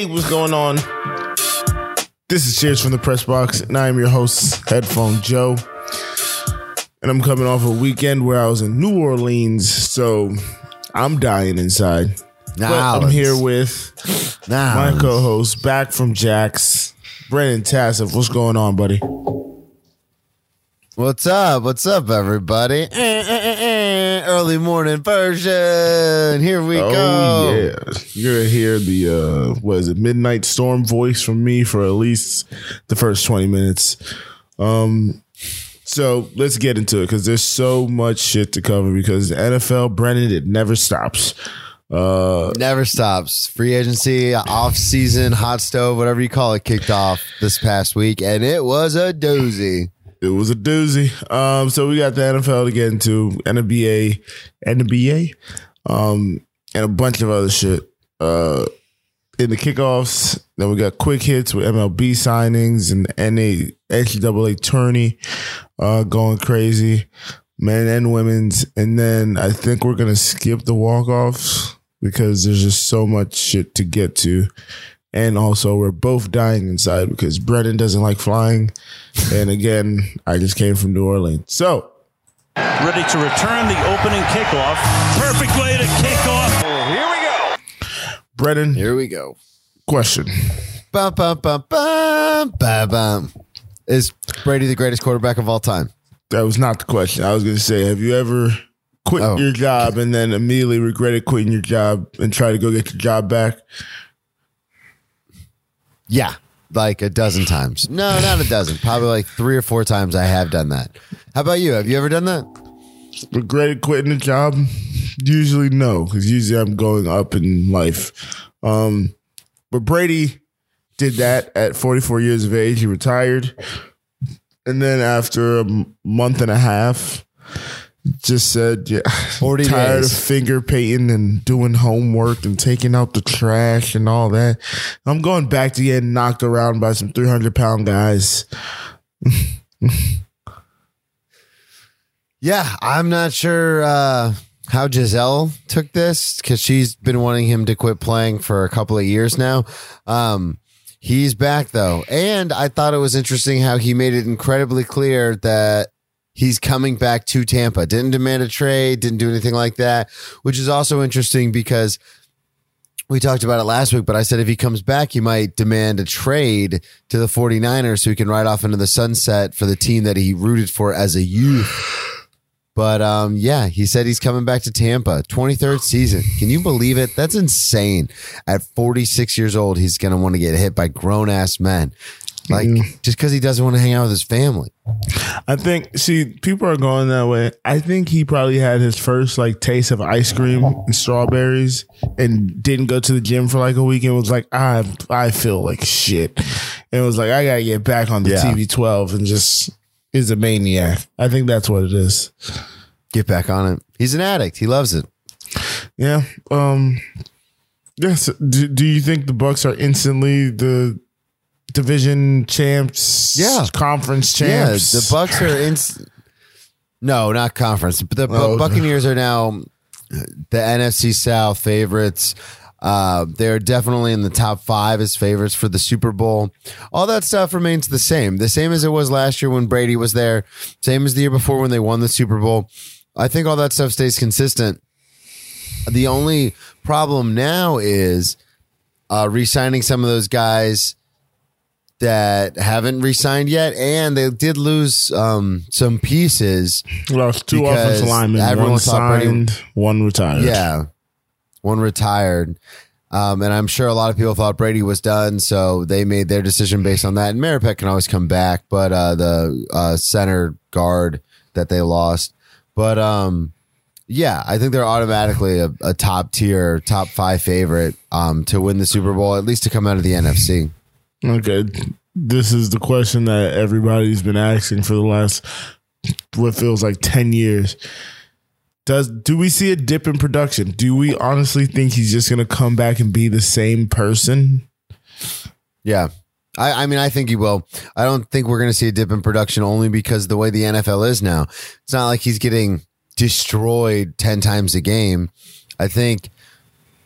Hey, what's going on? This is Cheers from the Press Box, and I am your host, Headphone Joe. And I'm coming off a weekend where I was in New Orleans, so I'm dying inside. But I'm here with my co-host, back from Jax, Brennan Tassif. What's going on, buddy? What's up? What's up, everybody? Eh, eh, eh, eh. Early morning version. Here we Oh go. yeah, you're gonna hear the uh, what is it, midnight storm voice from me for at least the first twenty minutes. Um, so let's get into it because there's so much shit to cover because the NFL, Brennan, it never stops. Uh, Never stops. Free agency, off season, hot stove, whatever you call it, kicked off this past week, and it was a doozy. It was a doozy. Um, so we got the NFL to get into, NBA, NBA, um, and a bunch of other shit. Uh, in the kickoffs, then we got quick hits with MLB signings and NA NCAA tourney, uh, going crazy, men and women's, and then I think we're gonna skip the walk offs because there's just so much shit to get to. And also, we're both dying inside because Brennan doesn't like flying. And again, I just came from New Orleans. So, ready to return the opening kickoff. Perfect way to kick off. Oh, here we go. Brennan, Here we go. question. Bum, bum, bum, bum, bum, bum. Is Brady the greatest quarterback of all time? That was not the question. I was going to say, have you ever quit Oh. your job and then immediately regretted quitting your job and try to go get your job back? Yeah, like a dozen times. No, not a dozen. Probably like three or four times I have done that. How about you? Have you ever done that? regretted quitting the job? Usually no, because usually I'm going up in life. Um, but Brady did that at 44 years of age. He retired, and then after a month and a half, just said, "Yeah, 40 tired days. of finger painting and doing homework and taking out the trash and all that. I'm going back to getting knocked around by some 300 pound guys." Yeah, I'm not sure uh, how Gisele took this because she's been wanting him to quit playing for a couple of years now. Um, he's back though, and I thought it was interesting how he made it incredibly clear that he's coming back to Tampa. Didn't demand a trade, didn't do anything like that, which is also interesting because we talked about it last week, but I said if he comes back, he might demand a trade to the 49ers so he can ride off into the sunset for the team that he rooted for as a youth. But um, yeah, he said he's coming back to Tampa, 23rd season. Can you believe it? That's insane. At 46 years old, he's going to want to get hit by grown ass men. Like, just because he doesn't want to hang out with his family. I think see people are going that way. I think he probably had his first like taste of ice cream and strawberries and didn't go to the gym for like a week and was like, I I feel like shit. And was like, I gotta get back on the Yeah. TB twelve and just is a maniac. I think that's what it is. Get back on it. He's an addict. He loves it. Yeah. Um yes. Do, do you think the Bucks are instantly the division champs? Yeah. Conference champs. Yeah, the Bucks are in. No, not conference. But The Oh. Buccaneers are now the NFC South favorites. Uh, they're definitely in the top five as favorites for the Super Bowl. All that stuff remains the same, the same as it was last year when Brady was there, same as the year before when they won the Super Bowl. I think all that stuff stays consistent. The only problem now is uh, re-signing some of those guys that haven't re-signed yet, and they did lose um, some pieces. Lost two offensive linemen. everyone One thought Brady- signed, one retired. Yeah, one retired, um, and I'm sure a lot of people thought Brady was done, so they made their decision based on that. And Marpet can always come back, but uh, the uh, center guard that they lost, but um, yeah, I think they're automatically a, a top tier, top five favorite um, to win the Super Bowl, at least to come out of the NFC. Okay. This is the question that everybody's been asking for the last what feels like 10 years. Does do we see a dip in production? Do we honestly think he's just going to come back and be the same person? Yeah. I, I mean, I think he will. I don't think we're going to see a dip in production only because the way the NFL is now. It's not like he's getting destroyed 10 times a game. I think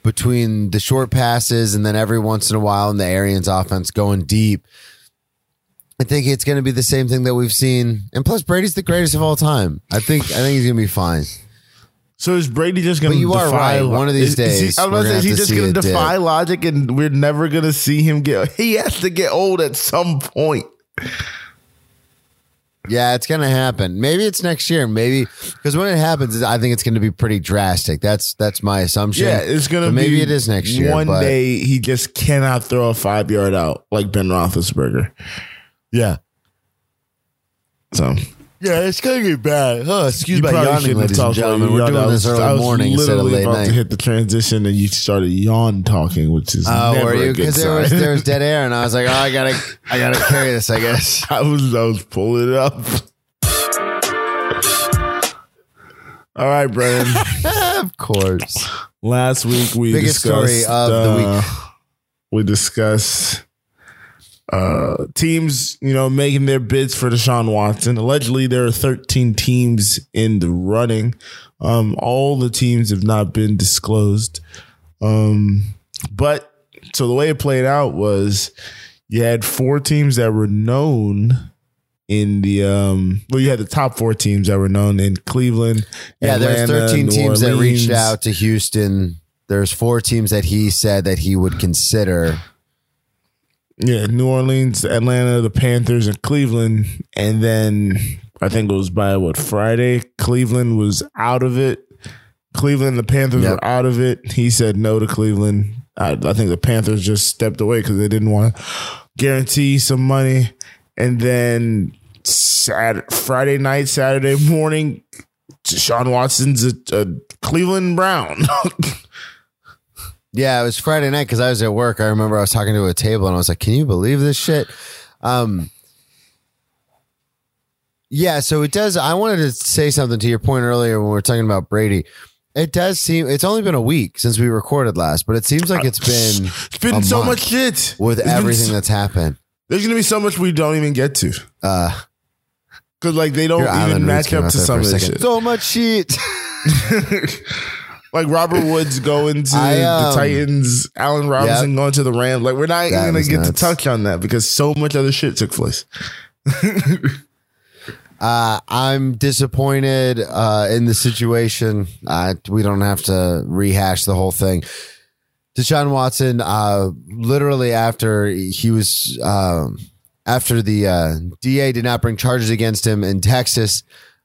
between the short passes and then every once in a while in the Arians offense going deep. I think it's going to be the same thing that we've seen. And plus, Brady's the greatest of all time. I think I think he's going to be fine. So is Brady just going But to you are defy right. One of these is- is he- days, I was say, is he just going to dip. defy logic, and we're never going to see him get. He has to get old at some point. Yeah, it's going to happen. Maybe it's next year. Maybe because when it happens, I think it's going to be pretty drastic. That's that's my assumption. Yeah, it's to But be. maybe it is next year. One but day he just cannot throw a five yard out like Ben Roethlisberger. yeah, So yeah, it's to get bad. Oh, excuse my probably yawning, shouldn't have ladies and talked gentlemen. like you We're yawned. doing I this was- I early was morning instead of literally late about night. to hit the transition, and you started yawn talking, which is Oh, never were you? Because there was there was dead air, and I was like, oh, I gotta I gotta carry this. I guess. I was I was pulling it up. All right, Brennan. of course. Last week we Biggest discussed story of the uh, We discussed uh, teams, you know, making their bids for Deshaun Watson. Allegedly, there are 13 teams in the running. Um, all the teams have not been disclosed. Um, but so the way it played out was you had four teams that were known in the um well you had the top four teams that were known in Cleveland. Yeah, there's 13 New teams that reached out to Houston. There's four teams that he said that he would consider. Yeah, New Orleans, Atlanta, the Panthers, and Cleveland. And then I think it was by what Friday, Cleveland was out of it. Cleveland, the Panthers Yep. were out of it. He said no to Cleveland. I, I think the Panthers just stepped away because they didn't want to guarantee some money. And then Saturday, Friday night, Saturday morning, Deshaun Watson's a, a Cleveland Brown. Yeah, it was Friday night because I was at work. I remember I was talking to a table and I was like, "Can you believe this shit?" Um, yeah, so it does. I wanted to say something to your point earlier when we were talking about Brady. It does seem it's only been a week since we recorded last, but it seems like it's been it's been so much shit with everything so- that's happened. There's gonna be so much we don't even get to Uh, because like they don't even match up to some of this shit. So much shit. like Robert Woods going to I, the um, Titans, Allen Robinson going to the Rams. Like we're not even That gonna get nuts. to touch on that because so much other shit took place. Uh, I'm disappointed uh, in the situation. Uh, we don't have to rehash the whole thing. Deshaun Watson, uh, literally after he was, um, after the uh, DA did not bring charges against him in Texas,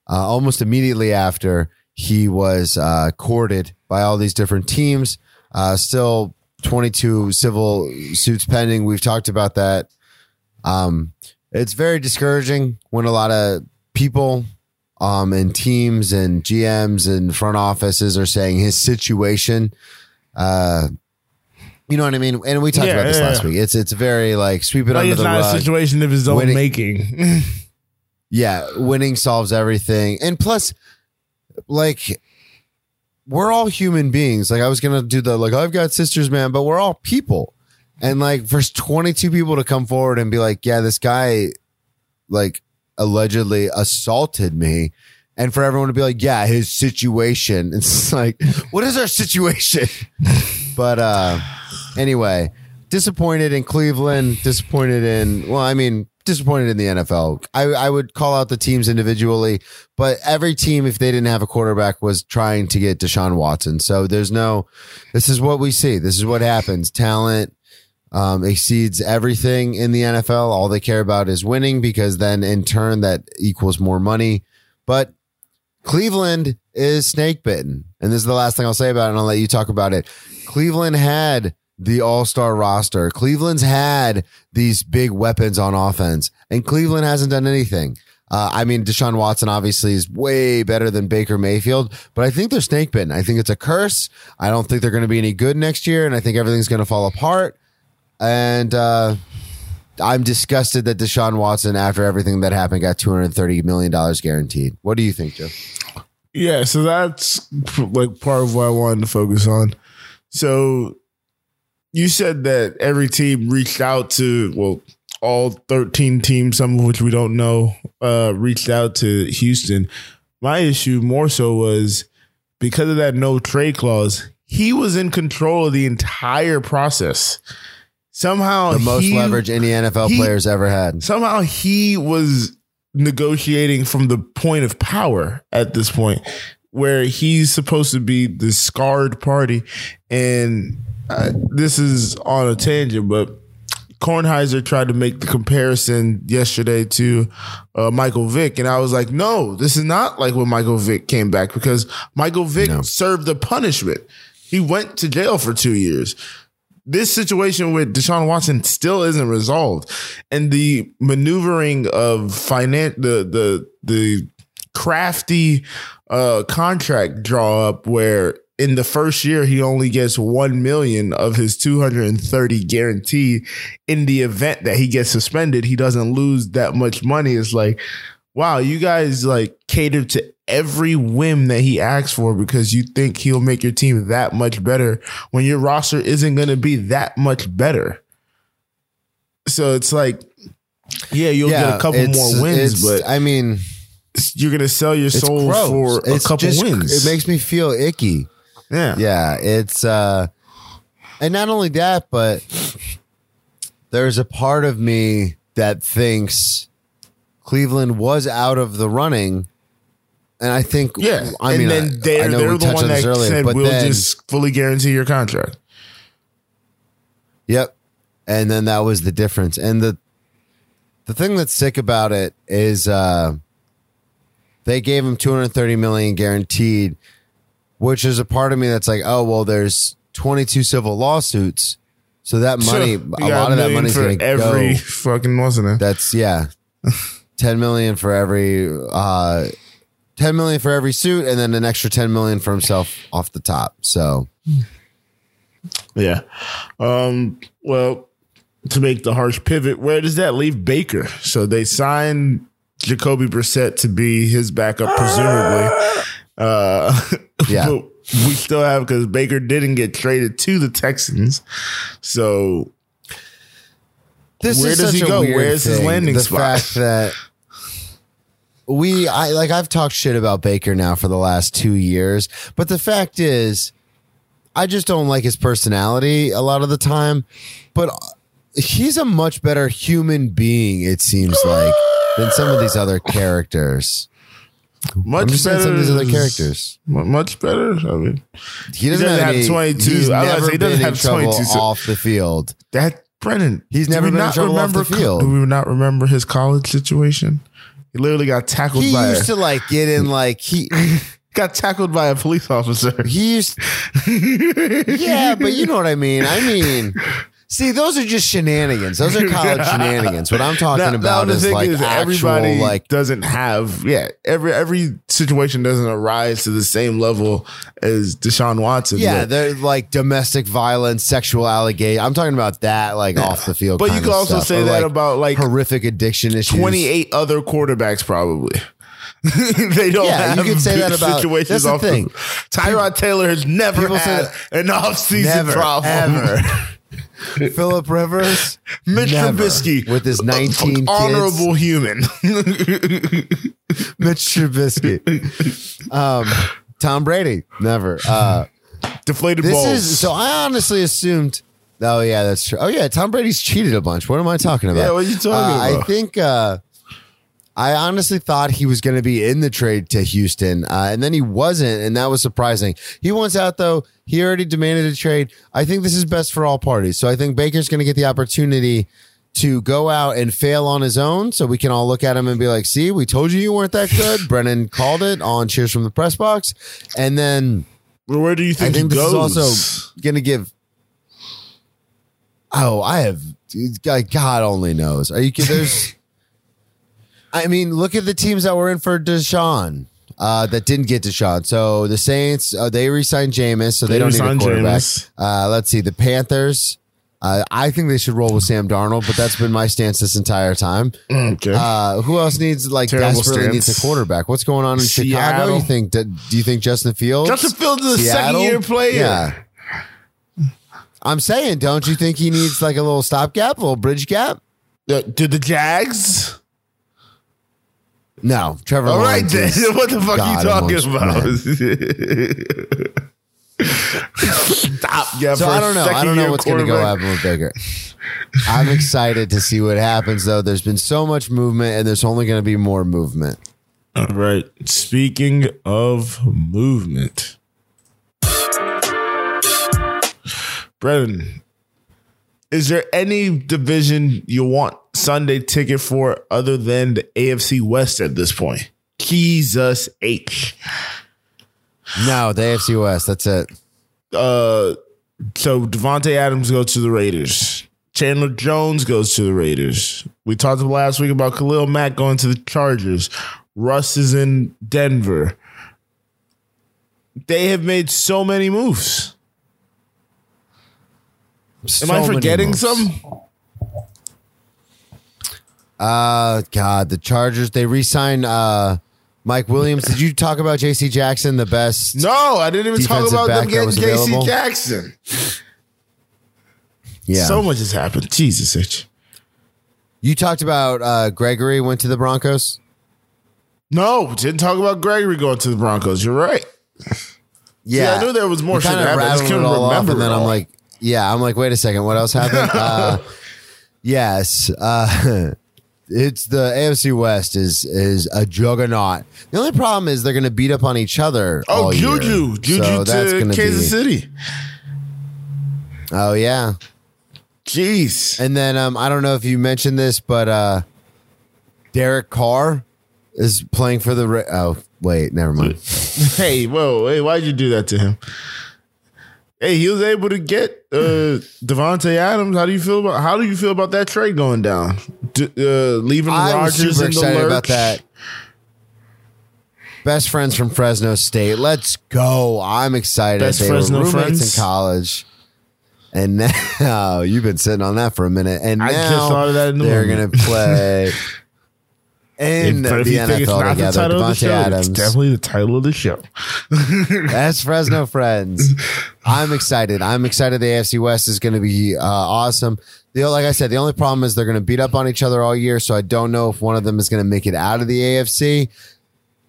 uh, almost immediately after he was uh, courted by all these different teams. Uh, still 22 civil suits pending. We've talked about that. Um, it's very discouraging when a lot of people um, and teams and GMs and front offices are saying his situation. Uh, you know what I mean? And we talked Yeah, about this yeah, last yeah. week. It's it's very like sweep it Like under it's the not a rug. situation of his own Winning- making. Yeah, winning solves everything. And plus, like, we're all human beings. Like, I was gonna do the like, I've got sisters, man, but we're all people. And like, for 22 people to come forward and be like, yeah, this guy, like, allegedly assaulted me. And for everyone to be like, yeah, his situation. It's like, what is our situation? but uh anyway, disappointed in Cleveland, disappointed in well, I mean, disappointed in the NFL. I, I would call out the teams individually, but every team, if they didn't have a quarterback, was trying to get Deshaun Watson. So there's no this is what we see. This is what happens. Talent um, exceeds everything in the NFL. All they care about is winning because then in turn that equals more money. But Cleveland is snake bitten. And this is the last thing I'll say about it, and I'll let you talk about it. Cleveland had the all star roster. Cleveland's had these big weapons on offense, and Cleveland hasn't done anything. Uh, I mean, Deshaun Watson obviously is way better than Baker Mayfield, but I think they're snake bitten. I think it's a curse. I don't think they're going to be any good next year, and I think everything's going to fall apart. And uh, I'm disgusted that Deshaun Watson, after everything that happened, got $230 million guaranteed. What do you think, Joe? Yeah, so that's like part of what I wanted to focus on. So you said that every team reached out to well, all 13 teams, some of which we don't know, uh, reached out to Houston. My issue more so was because of that no trade clause, he was in control of the entire process. Somehow, The most he, leverage any NFL he- players ever had. somehow he was negotiating from the point of power at this point where he's supposed to be the scarred party and uh, this is on a tangent but Kornheiser tried to make the comparison yesterday to uh, Michael Vick, and I was like, "No, this is not like when Michael Vick came back because Michael Vick No. served the punishment. He went to jail for two years this situation with Deshaun Watson still isn't resolved, and the maneuvering of finance, the the the crafty uh, contract draw up where in the first year he only gets one million of his two hundred and thirty guaranteed. In the event that he gets suspended, he doesn't lose that much money. It's like, wow, you guys like cater to every whim that he asks for because you think he'll make your team that much better when your roster isn't going to be that much better. So it's like, yeah, you'll get a couple more wins, but I mean, you're going to sell your it's soul for a couple just- wins. It makes me feel icky. Yeah. Yeah, it's uh and not only that, but there's a part of me that thinks Cleveland was out of the running. And I think Yeah. I and mean I- then I they're, know they're we the one on that earlier, said, but we'll then, just fully guarantee your contract. Yep. And then that was the difference. And the the thing that's sick about it is uh they gave him 230 million guaranteed, which is a part of me that's like, oh well, there's 22 civil lawsuits, so that money, Sure. a lot of that money's for going to every go. fucking wasn't it? That's yeah, 10 million for every uh 10 million for every suit, and then an extra 10 million for himself off the top. So Yeah. Um, well, to make the harsh pivot, where does that leave Baker? So they signed Jacoby Brissett to be his backup, presumably. Uh, Yeah. but we still have because Baker didn't get traded to the Texans. So this Where is does such he a go? weird Where's his thing. landing the spot? fact that we I like I've talked shit about Baker now for the last 2 years, but the fact is I just don't like his personality a lot of the time, but he's a much better human being it seems like than some of these other characters. Much I'm just saying better. some of these other characters. Much better. I mean, He doesn't, doesn't have, have 22. He's I never say he doesn't been in have trouble 22, so- off the field. that Brennan. He's never been in trouble off the remember- field. Do we not remember his college situation? He literally got tackled He by. used to like get in like he got tackled by a police officer. he used Yeah, but you know what I mean. I mean, see, those are just shenanigans. Those are college shenanigans. What I'm talking Now- now about the is like actual, everybody like doesn't have yeah every every situation doesn't arise to the same level as Deshaun Watson. yeah, but, they're like domestic violence, sexual allegation. I'm talking about that, like off the field. but you of also stuff. say Or, that like, about like horrific addiction issues. 28 other quarterbacks probably. they don't Yeah, you have could say that about- situations that's the thing. Tyrod Taylor has never had an off-season Never, problem. ever. Philip Rivers, Mitch Never. Trubisky with his 19 kids. honorable human. Mitch Trubisky, um, Tom Brady, never. Uh, Deflated This balls. is so. I honestly assumed. Oh yeah, that's true. Oh yeah, Tom Brady's cheated a bunch. What am I talking about? Yeah, what are you talking Uh, I think. uh I honestly thought he was going to be in the trade to Houston, uh, and then he wasn't, and that was surprising. He wants out though. He already demanded a trade. I think this is best for all parties. So I think Baker's going to get the opportunity to go out and fail on his own, so we can all look at him and be like, "See, we told you you weren't that good." Brennan called it on Cheers from the Press Box, and then Well, Where do you think I think, this is also going to give. Oh, I have. God only knows. Are you? There's. I mean, look at the teams that were in for Deshaun. Uh, that didn't get Deshaun. So the Saints, uh, they re-signed Jameis, so they, They don't need a quarterback. Uh, let's see, the Panthers. Uh, I think they should roll with Sam Darnold, but that's been my stance this entire time. okay. Uh, who else needs like Terrible desperately stance. needs a quarterback? What's going on in Chicago? Seattle. You think? Do you think Justin Fields? Justin Fields is a second-year player. Yeah. I'm saying, don't you think he needs like a little stopgap, a little bridge gap? Do the Jags? No, Trevor. All right, Lawrence then. What the fuck God you talking about? Stop. Yeah, So for I a don't know. I don't know what's going to go happen with Baker. I'm excited to see what happens, though. There's been so much movement, and there's only going to be more movement. All right. Speaking of movement, Brennan, is there any division you want Sunday ticket for other than the AFC West at this point? Jesus H. No, the AFC West. That's it. Uh, so Davante Adams goes to the Raiders. Chandler Jones goes to the Raiders. We talked last week about Khalil Mack going to the Chargers. Russ is in Denver. They have made so many moves. Am I forgetting some? Uh, God, the Chargers. They re-signed uh, Mike Williams. Did you talk about J.C. Jackson, the best? No, I didn't even talk Defensive about them back that getting was J.C. available? Jackson. Yeah. So much has happened. Jesus you talked about uh, Gregory went to the Broncos. No, didn't talk about Gregory going to the Broncos. You're right. Yeah, I knew there was more shit happening. I just rattled couldn't all off, remember and then I'm all. like, yeah, I'm like, wait a second, what else happened? uh, yes, uh, it's the AFC West is is a juggernaut. The only problem is they're going to beat up on each other. Oh. Juju. Juju So that's to Kansas be- City. Oh yeah, Jeez. and then um, I don't know if you mentioned this, but uh, Derek Carr is playing for the. Ra- oh wait, never mind. Hey, whoa, hey, why'd you do that to him? Hey, he was able to get uh Davante Adams. How do you feel about how do you feel about that trade going down? D- uh, leaving I was Rodgers super in the excited lurch. about that. Best friends from Fresno State. Let's go. I'm excited. Best they Fresno were friends? in college. And now you've been sitting on that for a minute. And I now just thought of that in the they're going to play in if the think it's NFL not the together. title of the show, Adams. it's definitely the title of the show. That's Fresno friends. I'm excited. I'm excited. The AFC West is going to be uh, awesome. The, like I said, the only problem is they're going to beat up on each other all year. So I don't know if one of them is going to make it out of the AFC.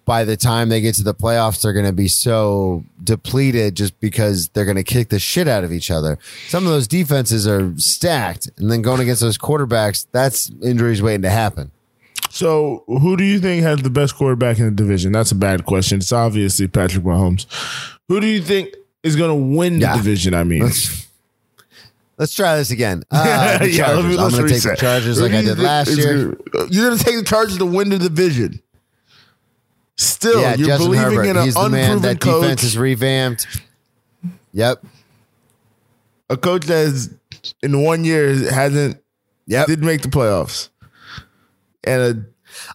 By the time they get to the playoffs, they're going to be so depleted just because they're going to kick the shit out of each other. Some of those defenses are stacked, and then going against those quarterbacks, that's injuries waiting to happen. So, who do you think has the best quarterback in the division? That's a bad question. It's obviously Patrick Mahomes. Who do you think is going to win the Yeah. division? I mean, Let's let's try this again. Uh, Yeah, let me-. I'm going to take the. Chargers like I did last year. gonna- you're going to take the Chargers to win the division. Still, yeah, you're Justin believing Herbert. in an He's the man unproven that coach, defense is revamped. Yep. a coach that has, in one year hasn't Yep. didn't make the playoffs, and a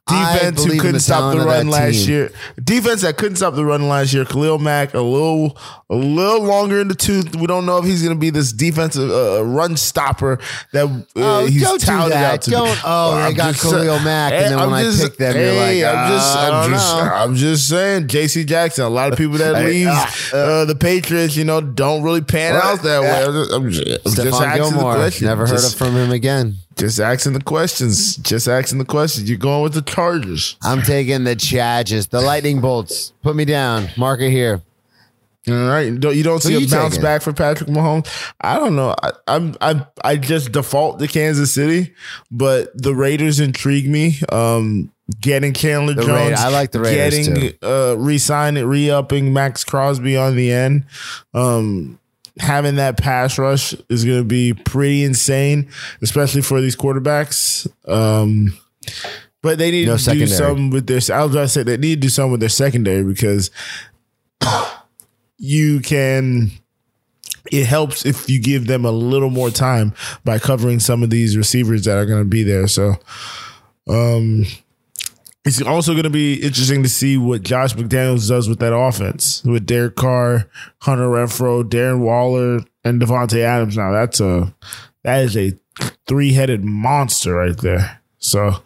defense who couldn't the stop the run last team. year. Defense that couldn't stop the run last year. Khalil Mack a little a little longer in the tooth. We don't know if he's going to be this defensive uh, run stopper that uh, Oh, he's don't do touted that. out to. Don't- be. oh, they I'm got just Khalil Mack, and then when I'm I just- pick them, you're like, I'm just, uh, I I'm just. I'm just saying, J.C. Jackson. A lot of people that Hey, leave uh, uh, the Patriots, you know, don't really pan Uh, out that way. I'm just, I'm just, I'm just Stephon asking the Gilmore. question. Never heard Just- of from him again. Just asking the questions. Just asking the questions. You're going with the Chargers. I'm taking the Chargers, the lightning bolts. Put me down. Mark it here. All right. You don't, you don't see a bounce taking? back for Patrick Mahomes? I don't know. I, I'm I I just default to Kansas City, but the Raiders intrigue me. Um, getting Chandler The Jones, Ra- I like the Raiders, getting uh re-signing, re-upping Maxx Crosby on the end. Um, having that pass rush is going to be pretty insane, especially for these quarterbacks. Um, but they need No to do secondary. something with their. I was going to say they need to do something with their secondary because you can. It helps if you give them a little more time by covering some of these receivers that are going to be there. So, um, it's also going to be interesting to see what Josh McDaniels does with that offense with Derek Carr, Hunter Renfrow, Darren Waller, and Davante Adams. Now that's a that is a three headed monster right there. So,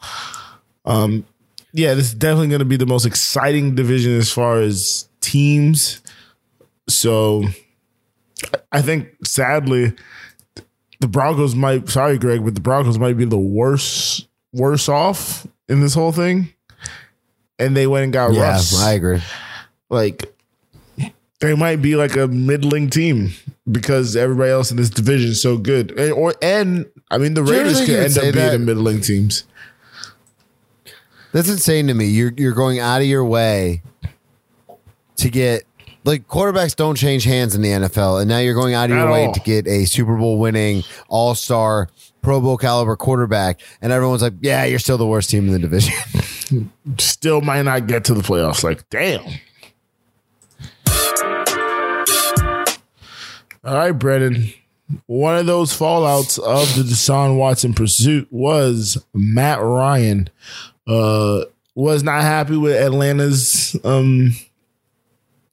um, yeah, this is definitely going to be the most exciting division as far as teams. So, I think sadly, the Broncos might. Sorry, Greg, but the Broncos might be the worst worse off in this whole thing. And they went and got Yeah, Russ. I agree. like they might be like a middling team because everybody else in this division is so good. And, or and I mean the Raiders could end up being that? a middling teams. That's insane to me. You're you're going out of your way to get like quarterbacks don't change hands in the NFL, and now you're going out of your At way all. to get a Super Bowl winning All Star Pro Bowl caliber quarterback, and everyone's like, "Yeah, you're still the worst team in the division." Still might not get to the playoffs. Like, damn. All right, Brennan. One of those fallouts of the Deshaun Watson pursuit was Matt Ryan. Uh, was not happy with Atlanta's um,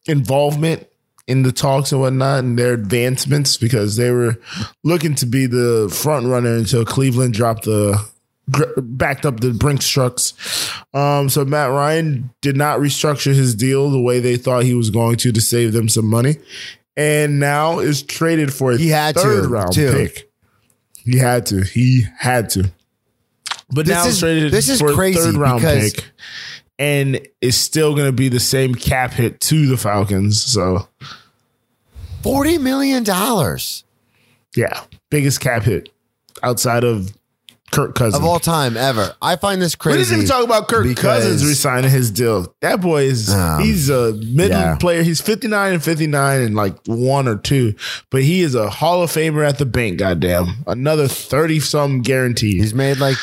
involvement in the talks and whatnot and their advancements because they were looking to be the front runner until Cleveland dropped the backed up the Brinks trucks. Um, so Matt Ryan did not restructure his deal the way they thought he was going to to save them some money, and now is traded for a He had to, third round too. pick. He had to. He had to. But This now is- traded this is for crazy a third round pick, and it's still going to be the same cap hit to the Falcons. So Forty million dollars yeah, biggest cap hit outside of Kirk Cousins. of all time ever. I find this crazy. we didn't even talk about Kirk Cousins resigning his deal. That boy is Um, he's a middle yeah. player. He's 59 and 59 and like one or two, but he is a Hall of Famer at the bank, goddamn. Another 30 some guaranteed. He's made like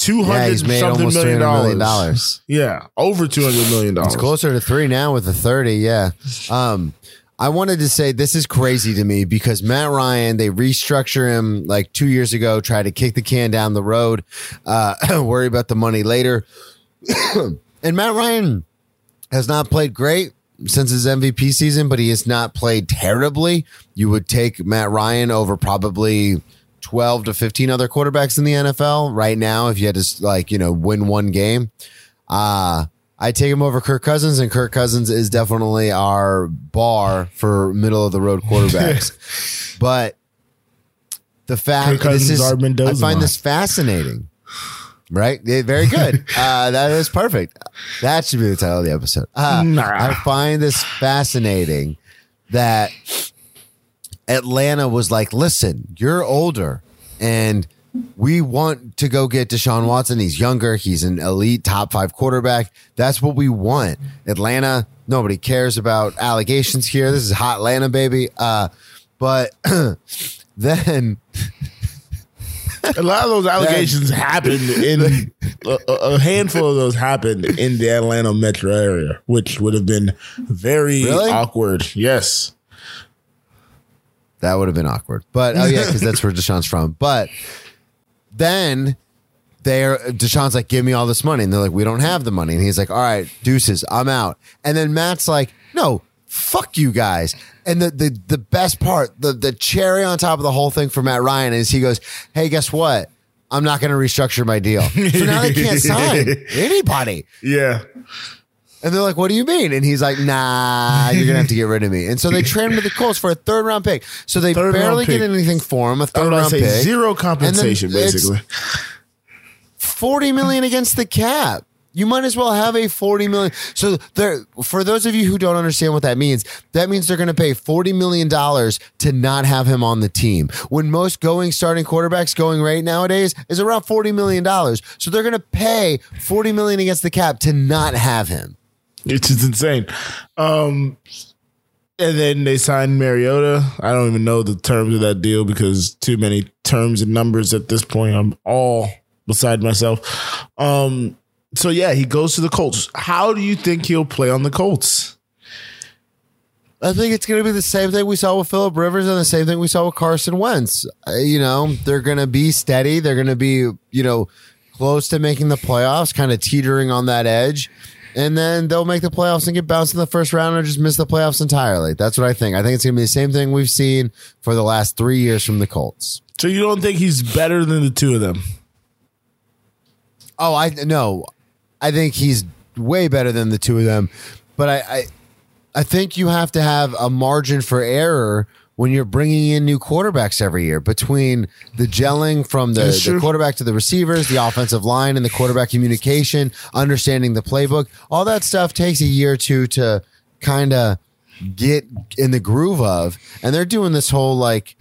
200 yeah, he's made something million hundred million dollars. Yeah, over 200 million dollars. It's closer to three now with the 30. Yeah. Um, I wanted to say this is crazy to me because Matt Ryan, they restructure him like two years ago, try to kick the can down the road, uh, worry about the money later. and Matt Ryan has not played great since his MVP season, but he has not played terribly. You would take Matt Ryan over probably 12 to 15 other quarterbacks in the NFL right now if you had to like, you know, win one game. Uh I take him over Kirk Cousins, and Kirk Cousins is definitely our bar for middle of the road quarterbacks. but the fact this is, I find this fascinating. Right? Yeah, very good. Uh, that is perfect. That should be the title of the episode. Uh, Nah. I find this fascinating that Atlanta was like, listen, you're older and we want to go get Deshaun Watson. He's younger. He's an elite top five quarterback. That's what we want. Atlanta, nobody cares about allegations here. This is hot Atlanta, baby. Uh, but then A lot of those allegations happened in a, a handful of those happened in the Atlanta metro area, which would have been very Really? awkward. Yes. That would have been awkward. But oh yeah, because that's where Deshaun's from. But then they're Deshaun's like, give me all this money. And they're like, we don't have the money. And he's like, all right, deuces, I'm out. And then Matt's like, no, fuck you guys. And the the the best part, the the cherry on top of the whole thing for Matt Ryan is he goes, Hey, guess what? I'm not gonna restructure my deal. So now they can't sign anybody. Yeah. And they're like, "What do you mean?" And he's like, "Nah, you're gonna have to get rid of me." And so they trade him to the Colts for a third round pick. So they Third round barely get pick. anything for him. A I third would round say pick, zero compensation, it's basically. forty million against the cap. You might as well have a forty million. So there, for those of you who don't understand what that means, that means they're going to pay forty million dollars to not have him on the team. When most going starting quarterbacks going rate nowadays is around forty million dollars. So they're going to pay forty million against the cap to not have him. It's just insane. Um, and then they signed Mariota. I don't even know the terms of that deal because too many terms and numbers at this point. I'm all beside myself. Um, so yeah, he goes to the Colts. How do you think he'll play on the Colts? I think it's going to be the same thing we saw with Philip Rivers and the same thing we saw with Carson Wentz. Uh, you know, they're going to be steady. They're going to be, you know, close to making the playoffs, kind of teetering on that edge. And then they'll make the playoffs and get bounced in the first round or just miss the playoffs entirely. That's what I think. I think it's going to be the same thing we've seen for the last three years from the Colts. So you don't think he's better than the two of them? Oh, I no, I think he's way better than the two of them. But I, I, I think you have to have a margin for error when you're bringing in new quarterbacks every year between the gelling from the, the quarterback to the receivers, the offensive line, and the quarterback communication, understanding the playbook. All that stuff takes a year or two to kind of get in the groove of, and they're doing this whole like,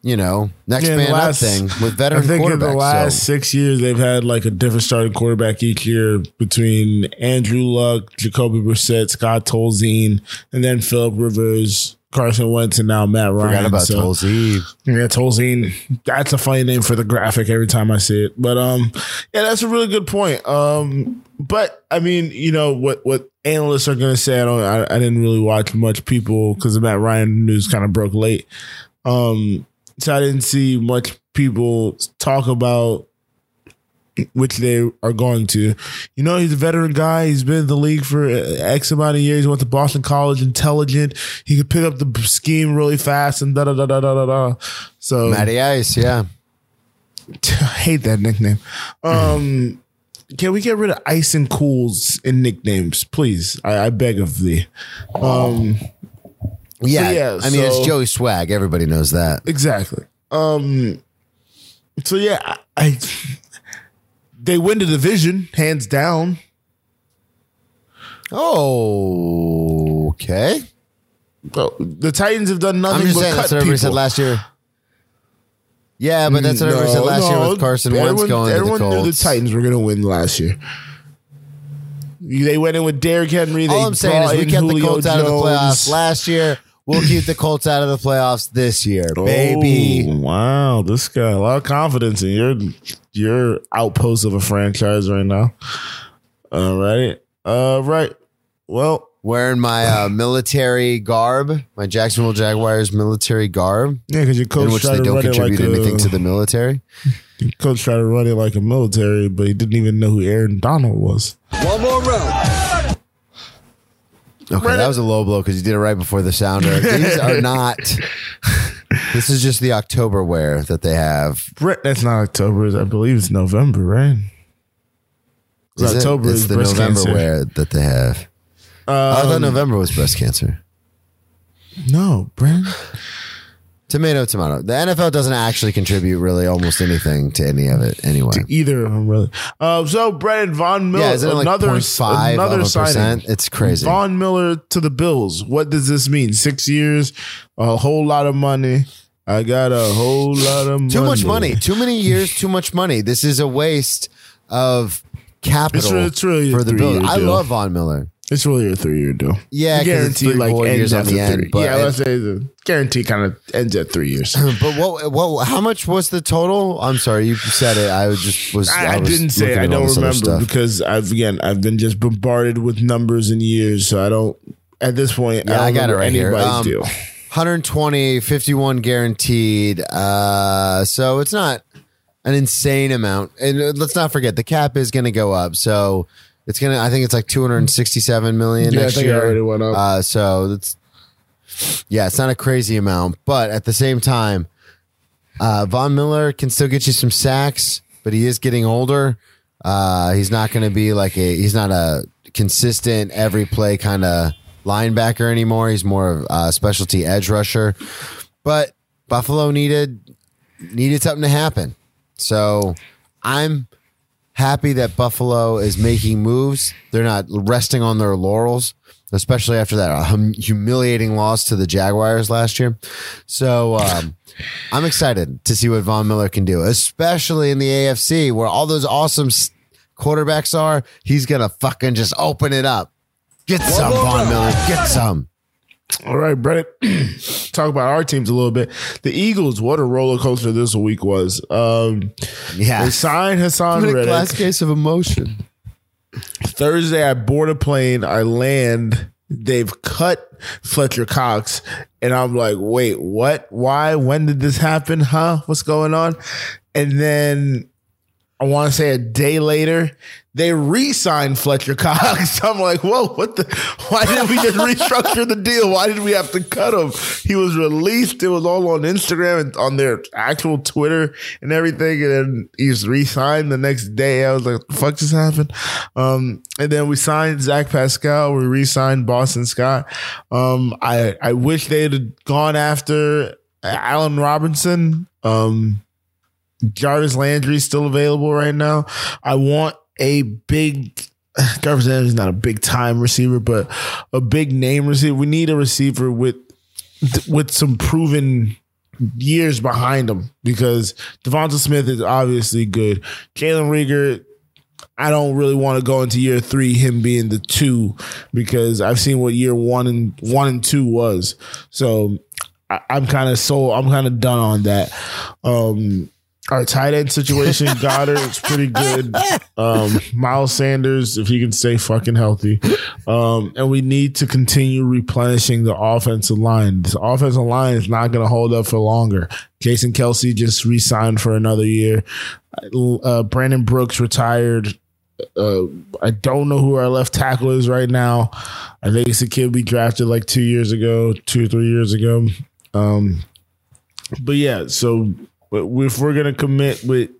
you know, next Yeah, man last- up thing with I veteran think in the last so- six years they've had like a different starting quarterback each year between Andrew Luck, Jacoby Brissett, Scott Tolzien, and then Philip Rivers, Carson Wentz, and now Matt Ryan. Forgot about So- Tolzien. Yeah, Tolzien. That's a funny name for the graphic every time I see it. But um, yeah, that's a really good point. Um, but I mean, you know what what analysts are gonna say. I don't. I, I didn't really watch much people because the Matt Ryan news kind of broke late. Um, so I didn't see much people talk about which they are going to. You know, he's a veteran guy. He's been in the league for X amount of years. He went to Boston College, intelligent. He could pick up the scheme really fast and da da da da da da. So Matty Ice, yeah. I hate that nickname. Um, can we get rid of ice and cools in nicknames, please? I, I beg of thee. Um, Yeah, yeah, I mean it's Joey Swag. Everybody knows that. exactly. Um, so yeah, I, I they win the division hands down. Oh, okay. Well, the Titans have done nothing I'm just but saying cut that's what everybody people. said last year. Yeah, but that's what everybody said last year with Carson Wentz everyone, going to the Everyone knew the Titans were going to win last year. They went in with Derrick Henry. They All I'm saying is we in kept the Julio Colts out of the Jones. playoffs last year. We'll keep the Colts out of the playoffs this year, baby. Oh, wow, this guy a lot of confidence in your your outpost of a franchise right now. All right, all right. Well, Wearing my uh, military garb, my Jacksonville Jaguars military garb, yeah, because your coach in which they to don't contribute like anything a, to the military. your coach tried to run it like a military, but he didn't even know who Aaron Donald was. Okay, that was a low blow because you did it right before the sounder. These are not. this is just the October wear that they have. Brett, that's not October. I believe it's November, right? It's Is it? October It's is the November cancer. Um, wear that they have. I thought November was breast cancer. No, Brent. Tomato, tomato. The NFL doesn't actually contribute really almost anything to any of it anyway. Either of them, really. Uh, so, Brandon Von Miller, Yeah, it like another 0.5 another of a signing. It's crazy. Von Miller to the Bills. What does this mean? Six years, a whole lot of money. I got a whole lot of money. Too much money. Too many years. Too much money. This is a waste of capital It's it's really for the Bills. I love Von Miller. It's really a three year deal. Yeah, The 'cause it's three, four ends years after the end, three. yeah, it- let's say the guarantee kind of ends at three years. But what? What? How much was the total? I'm sorry, you said it. I just was. I, I was didn't say. looking I don't remember because I've again I've been just bombarded with numbers and years, so I don't. At this point, Yeah, I, I got it right here. Um, deal. 120, 51 guaranteed. Uh, so it's not an insane amount. And let's not forget the cap is going to go up. So it's going to, I think it's like 267 million Yeah, I next think it year. already went up. Uh, so that's, yeah, it's not a crazy amount, but at the same time, uh, Von Miller can still get you some sacks, but he is getting older. Uh, he's not going to be like a, he's not a consistent every play kind of linebacker anymore. He's more of a specialty edge rusher, but Buffalo needed, needed something to happen. So I'm happy that Buffalo is making moves. They're not resting on their laurels, especially after that hum- humiliating loss to the Jaguars last year. So um, I'm excited to see what Von Miller can do, especially in the AFC where all those awesome quarterbacks are. He's gonna fucking just open it up. Get some, Von Miller. Get some. All right, Brett. Talk about our teams a little bit. The Eagles, what a roller coaster this week was. Um, Yeah. they signed Haason What Reddick. class case of emotion. Thursday, I board a plane. I land. They've cut Fletcher Cox, and I'm like, wait, what? Why? When did this happen? Huh? What's going on? And then I want to say a day later, they re-signed Fletcher Cox. I'm like, whoa, what the? Why did we just restructure the deal? Why did we have to cut him? He was released. It was all on Instagram and on their actual Twitter and everything. And then he's re-signed the next day. I was like, fuck just happened? Um, and then we signed Zach Pascal. We re-signed Boston Scott. Um, I, I wish they'd have gone after Allen Robinson. Um, Jarvis Landry still available right now. I want a big Garrett Sanders is not a big time receiver, but a big name receiver. We need a receiver with with some proven years behind him because DeVonta Smith is obviously good. Jalen Reagor, I don't really want to go into year three him being the two because I've seen what year one and one and two was. So I, am kind of so I'm kind of done on that. Um, our tight end situation, Goedert is pretty good. Um, Miles Sanders, if he can stay fucking healthy. Um, and we need to continue replenishing the offensive line. This offensive line is not going to hold up for longer. Jason Kelce just re signed for another year. Uh, Brandon Brooks retired. Uh, I don't know who our left tackle is right now. I think it's a kid we drafted like two years ago, two or three years ago. Um, but yeah, so if we're gonna commit with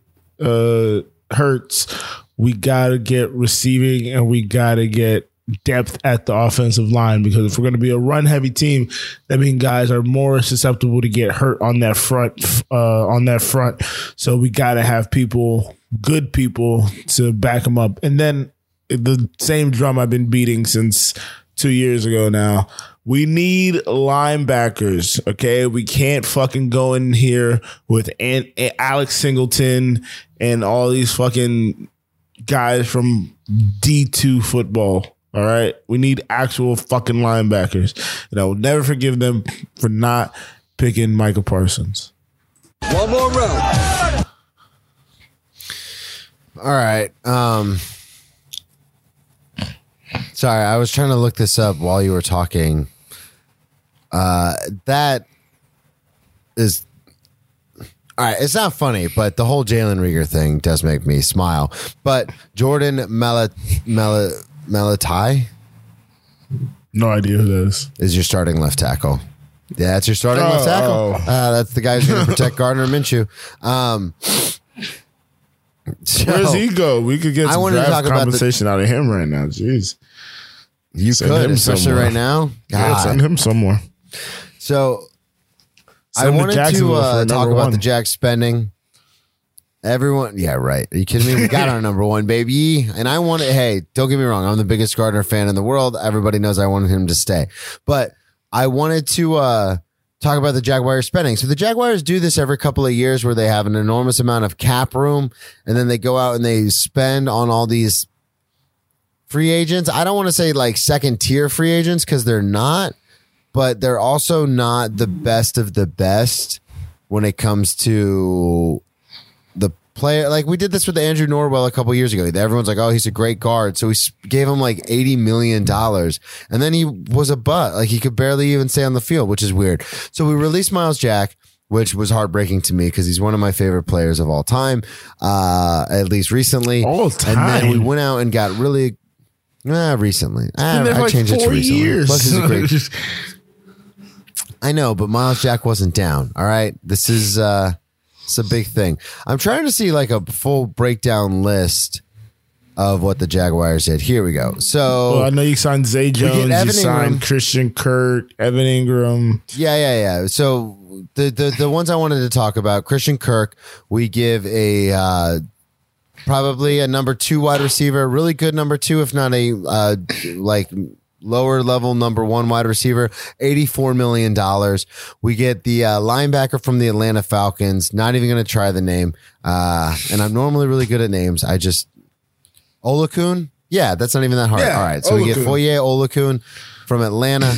uh Hurts, we gotta get receiving and we gotta get depth at the offensive line because if we're going to be a run heavy team, that means guys are more susceptible to get hurt on that front. Uh, on that front, so we got to have people, good people, to back them up. And then the same drum I've been beating since two years ago now. We need linebackers, okay? We can't fucking go in here with An- Alex Singleton and all these fucking guys from D2 football. All right. We need actual fucking linebackers. And I will never forgive them for not picking Michael Parsons. One more round. All right. Um Sorry, I was trying to look this up while you were talking. Uh, that is all right. It's not funny, but the whole Jalen Reagor thing does make me smile. But Jordan Mailata No idea who that is. is your starting left tackle. Yeah, that's your starting left Oh, tackle. oh. Uh, that's the guy who's going to protect Gardner Minshew. Um, so Where's he go? We could get I some draft talk about the- compensation out of him right now. Jeez. You Send could, him especially somewhere. right now. Yeah, send him somewhere. So I Send to wanted to for uh, talk about one. the Jack spending. Everyone, yeah, right. Are you kidding me? We got our number one, baby. And I wanted, hey, don't get me wrong. I'm the biggest Gardner fan in the world. Everybody knows I wanted him to stay. But I wanted to uh, talk about the Jaguars spending. So the Jaguars do this every couple of years where they have an enormous amount of cap room and then they go out and they spend on all these free agents. I don't want to say like second tier free agents because they're not, but they're also not the best of the best when it comes to the player. Like we did this with Andrew Norwell a couple years ago. Everyone's like, "Oh, he's a great guard," so we gave him like eighty million dollars, and then he was a butt. Like he could barely even stay on the field, which is weird. So we released Myles Jack. Which was heartbreaking to me because he's one of my favorite players of all time, uh, at least recently. All And then we went out and got really, uh, recently. Ah, there I like changed it to recently. years. Plus, he's a great I know, but Myles Jack wasn't down. All right. This is uh it's a big thing. I'm trying to see like a full breakdown list of what the Jaguars did. Here we go. So well, I know you signed Zay Jones. You signed Christian Kirk, Evan Engram. yeah, yeah, yeah. So the the the ones I wanted to talk about, Christian Kirk, we give a uh probably a number two wide receiver, really good number two, if not a uh like lower level number one wide receiver, $84 million. We get the uh, linebacker from the Atlanta Falcons. Not even going to try the name. Uh, and I'm normally really good at names. I just, Oluokun? Yeah, that's not even that hard. Yeah, All right. So we get Oluokun. Foye Oluokun from Atlanta.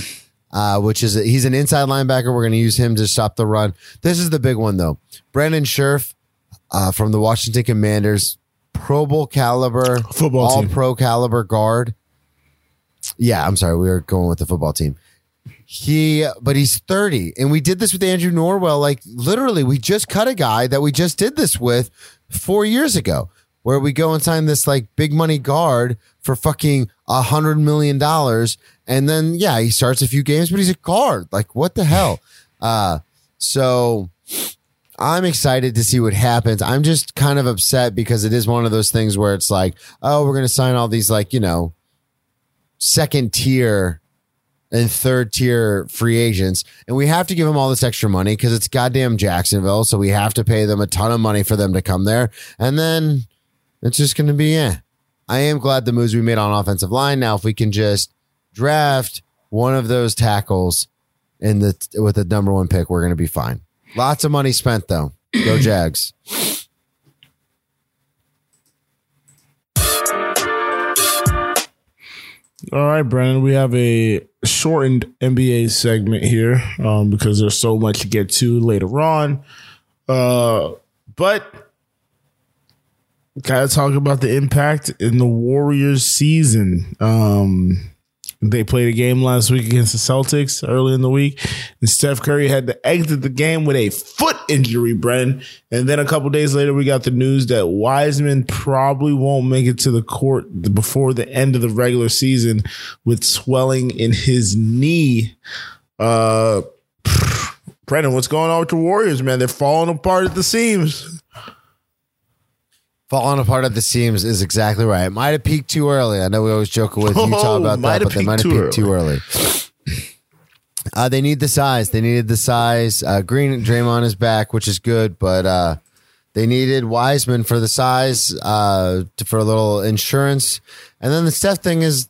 Uh, which is he's an inside linebacker. We're going to use him to stop the run. This is the big one though. Brandon Scherff uh, from the Washington Commanders, Pro Bowl caliber, Football all team. pro caliber guard. Yeah, I'm sorry. We were going with the football team. He, but he's 30. And we did this with Andrew Norwell. Like literally, we just cut a guy that we just did this with four years ago, where we go and sign this like big money guard for fucking a hundred million dollars. And then, yeah, he starts a few games, but he's a guard. Like, what the hell? Uh, so I'm excited to see what happens. I'm just kind of upset because it is one of those things where it's like, oh, we're going to sign all these, like, you know, second tier and third tier free agents. And we have to give them all this extra money because it's goddamn Jacksonville. So we have to pay them a ton of money for them to come there. And then it's just going to be, eh. I am glad the moves we made on offensive line. Now, if we can just draft one of those tackles in the with the number one pick, we're going to be fine. Lots of money spent though. Go Jags. All right, Brennan, we have a shortened NBA segment here um, because there's so much to get to later on. Uh, but gotta talk about the impact in the Warriors season. Um, they played a game last week against the Celtics early in the week, and Steph Curry had to exit the game with a foot injury, Brennan. And then a couple days later, we got the news that Wiseman probably won't make it to the court before the end of the regular season with swelling in his knee. Uh, Brennan, what's going on with the Warriors, man? They're falling apart at the seams. Falling apart at the seams is exactly right. It might have peaked too early. I know we always joke with Utah Oh, about that, but they might have peaked too early. Uh, they need the size. They needed the size. Uh, Green Draymond is back, which is good, but uh, they needed Wiseman for the size, uh, to- for a little insurance. And then the Steph thing is,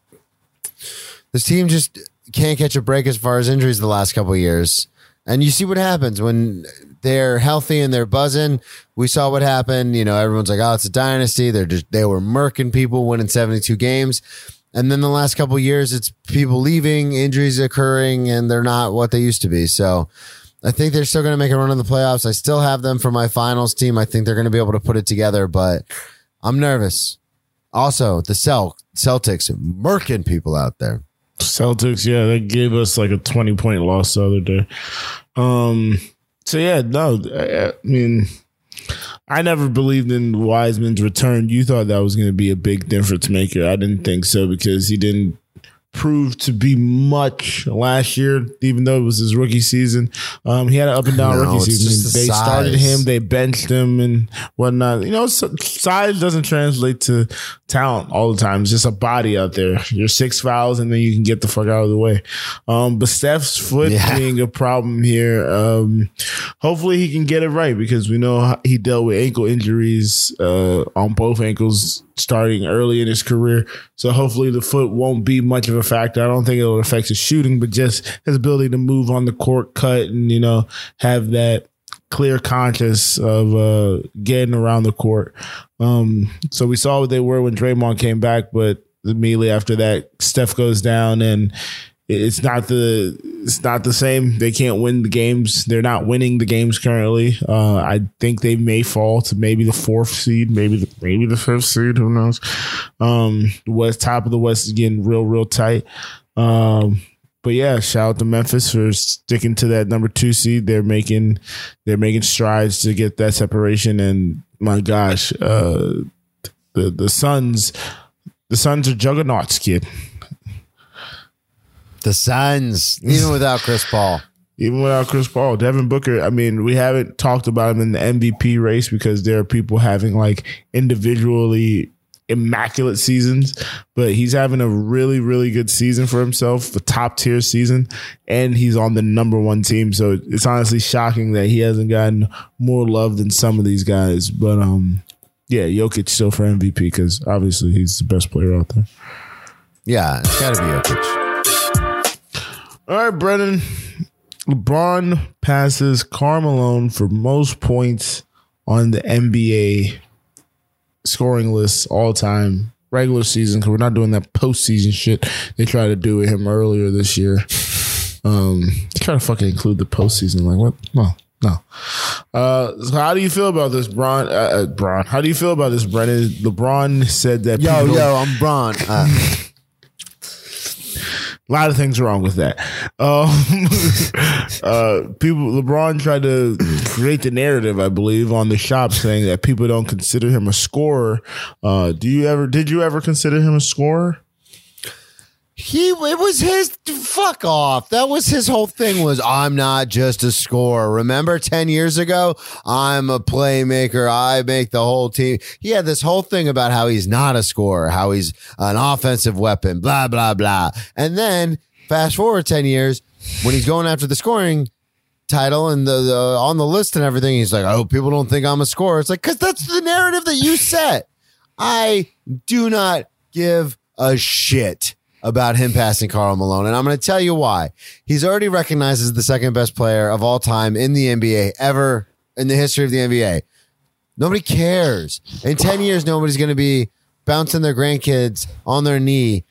this team just can't catch a break as far as injuries the last couple of years. And you see what happens when they're healthy and they're buzzing. We saw what happened. You know, everyone's like, "Oh, it's a dynasty." They're just they were murking people, winning seventy two games. And then the last couple years, it's people leaving, injuries occurring, and they're not what they used to be. So I think they're still going to make a run in the playoffs. I still have them for my finals team. I think they're going to be able to put it together, but I'm nervous. Also, the Cel- Celtics murking people out there. Celtics, yeah, they gave us like a 20 point loss the other day. Um, so yeah, no, I, I mean, I never believed in Wiseman's return. You thought that was going to be a big difference maker. I didn't think so because he didn't prove to be much last year, even though it was his rookie season. Um, he had an up and down No, rookie season. the They started him, they benched him, and whatnot. You know, size doesn't translate to talent all the time. It's just a body out there. You're six fouls, and then you can get the fuck out of the way. Um, but Steph's foot Yeah. being a problem here. Um, hopefully he can get it right because we know he dealt with ankle injuries uh, on both ankles starting early in his career. So hopefully the foot won't be much of a factor. I don't think it'll affect his shooting, but just his ability to move on the court, cut, and you know have that clear conscious of uh, getting around the court. Um, so we saw what they were when Draymond came back, but immediately after that, Steph goes down and it's not the it's not the same. They can't win the games. They're not winning the games currently. Uh, I think they may fall to maybe the fourth seed, maybe the maybe the fifth seed. Who knows? Um, the West top of the West is getting real real tight. Um, but yeah, shout out to Memphis for sticking to that number two seed. They're making they're making strides to get that separation. And my gosh, uh, the the Suns the Suns are juggernauts, kid. The Suns, even without Chris Paul. Even without Chris Paul, Devin Booker. I mean, we haven't talked about him in the MVP race because there are people having like individually immaculate seasons, but he's having a really, really good season for himself, a top tier season, and he's on the number one team. So it's honestly shocking that he hasn't gotten more love than some of these guys. But um, yeah, Jokic still for MVP because obviously he's the best player out there. Yeah, it's got to be Jokic. All right, Brennan. LeBron passes Carmelo for most points on the NBA scoring list all time, regular season, because we're not doing that postseason shit they tried to do with him earlier this year. Um, try to fucking include the postseason. Like, what? No, no. Uh, so how do you feel about this, Bron? Uh, uh, Bron, how do you feel about this, Brennan? LeBron said that Yo, people- yo, I'm Braun. Uh, A lot of things wrong with that. Um, uh, people, LeBron tried to create the narrative, I believe, on the shop saying that people don't consider him a scorer. Uh, do you ever? Did you ever consider him a scorer? He, it was his fuck off. That was his whole thing. Was I'm not just a scorer. Remember ten years ago, I'm a playmaker. I make the whole team. He had this whole thing about how he's not a scorer, how he's an offensive weapon. Blah blah blah. And then fast forward ten years, when he's going after the scoring title and the, the on the list and everything, he's like, "I hope people don't think I'm a scorer." It's like because that's the narrative that you set. I do not give a shit about him passing Karl Malone. And I'm going to tell you why. He's already recognized as the second best player of all time in the NBA ever in the history of the NBA. Nobody cares. In 10 years, nobody's going to be bouncing their grandkids on their knee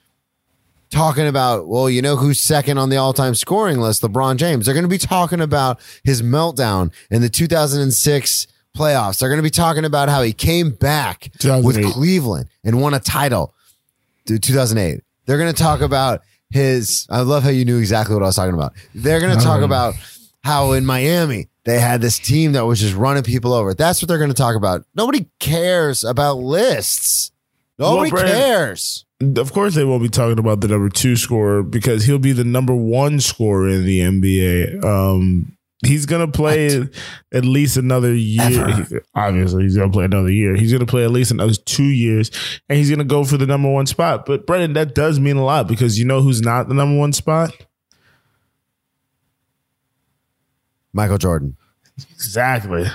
talking about, well, you know who's second on the all time scoring list? LeBron James. They're going to be talking about his meltdown in the 2006 playoffs. They're going to be talking about how he came back with Cleveland and won a title. Dude, 2008. They're going to talk about his. I love how you knew exactly what I was talking about. They're going to talk about how in Miami they had this team that was just running people over. That's what they're going to talk about. Nobody cares about lists. Nobody Brandon- cares. Of course, they won't be talking about the number two scorer because he'll be the number one scorer in the NBA. Um, he's gonna play at least another year. Obviously, he's gonna play another year. He's gonna play at least another two years, and he's gonna go for the number one spot. But Brendan, that does mean a lot because you know who's not the number one spot? Michael Jordan. Exactly.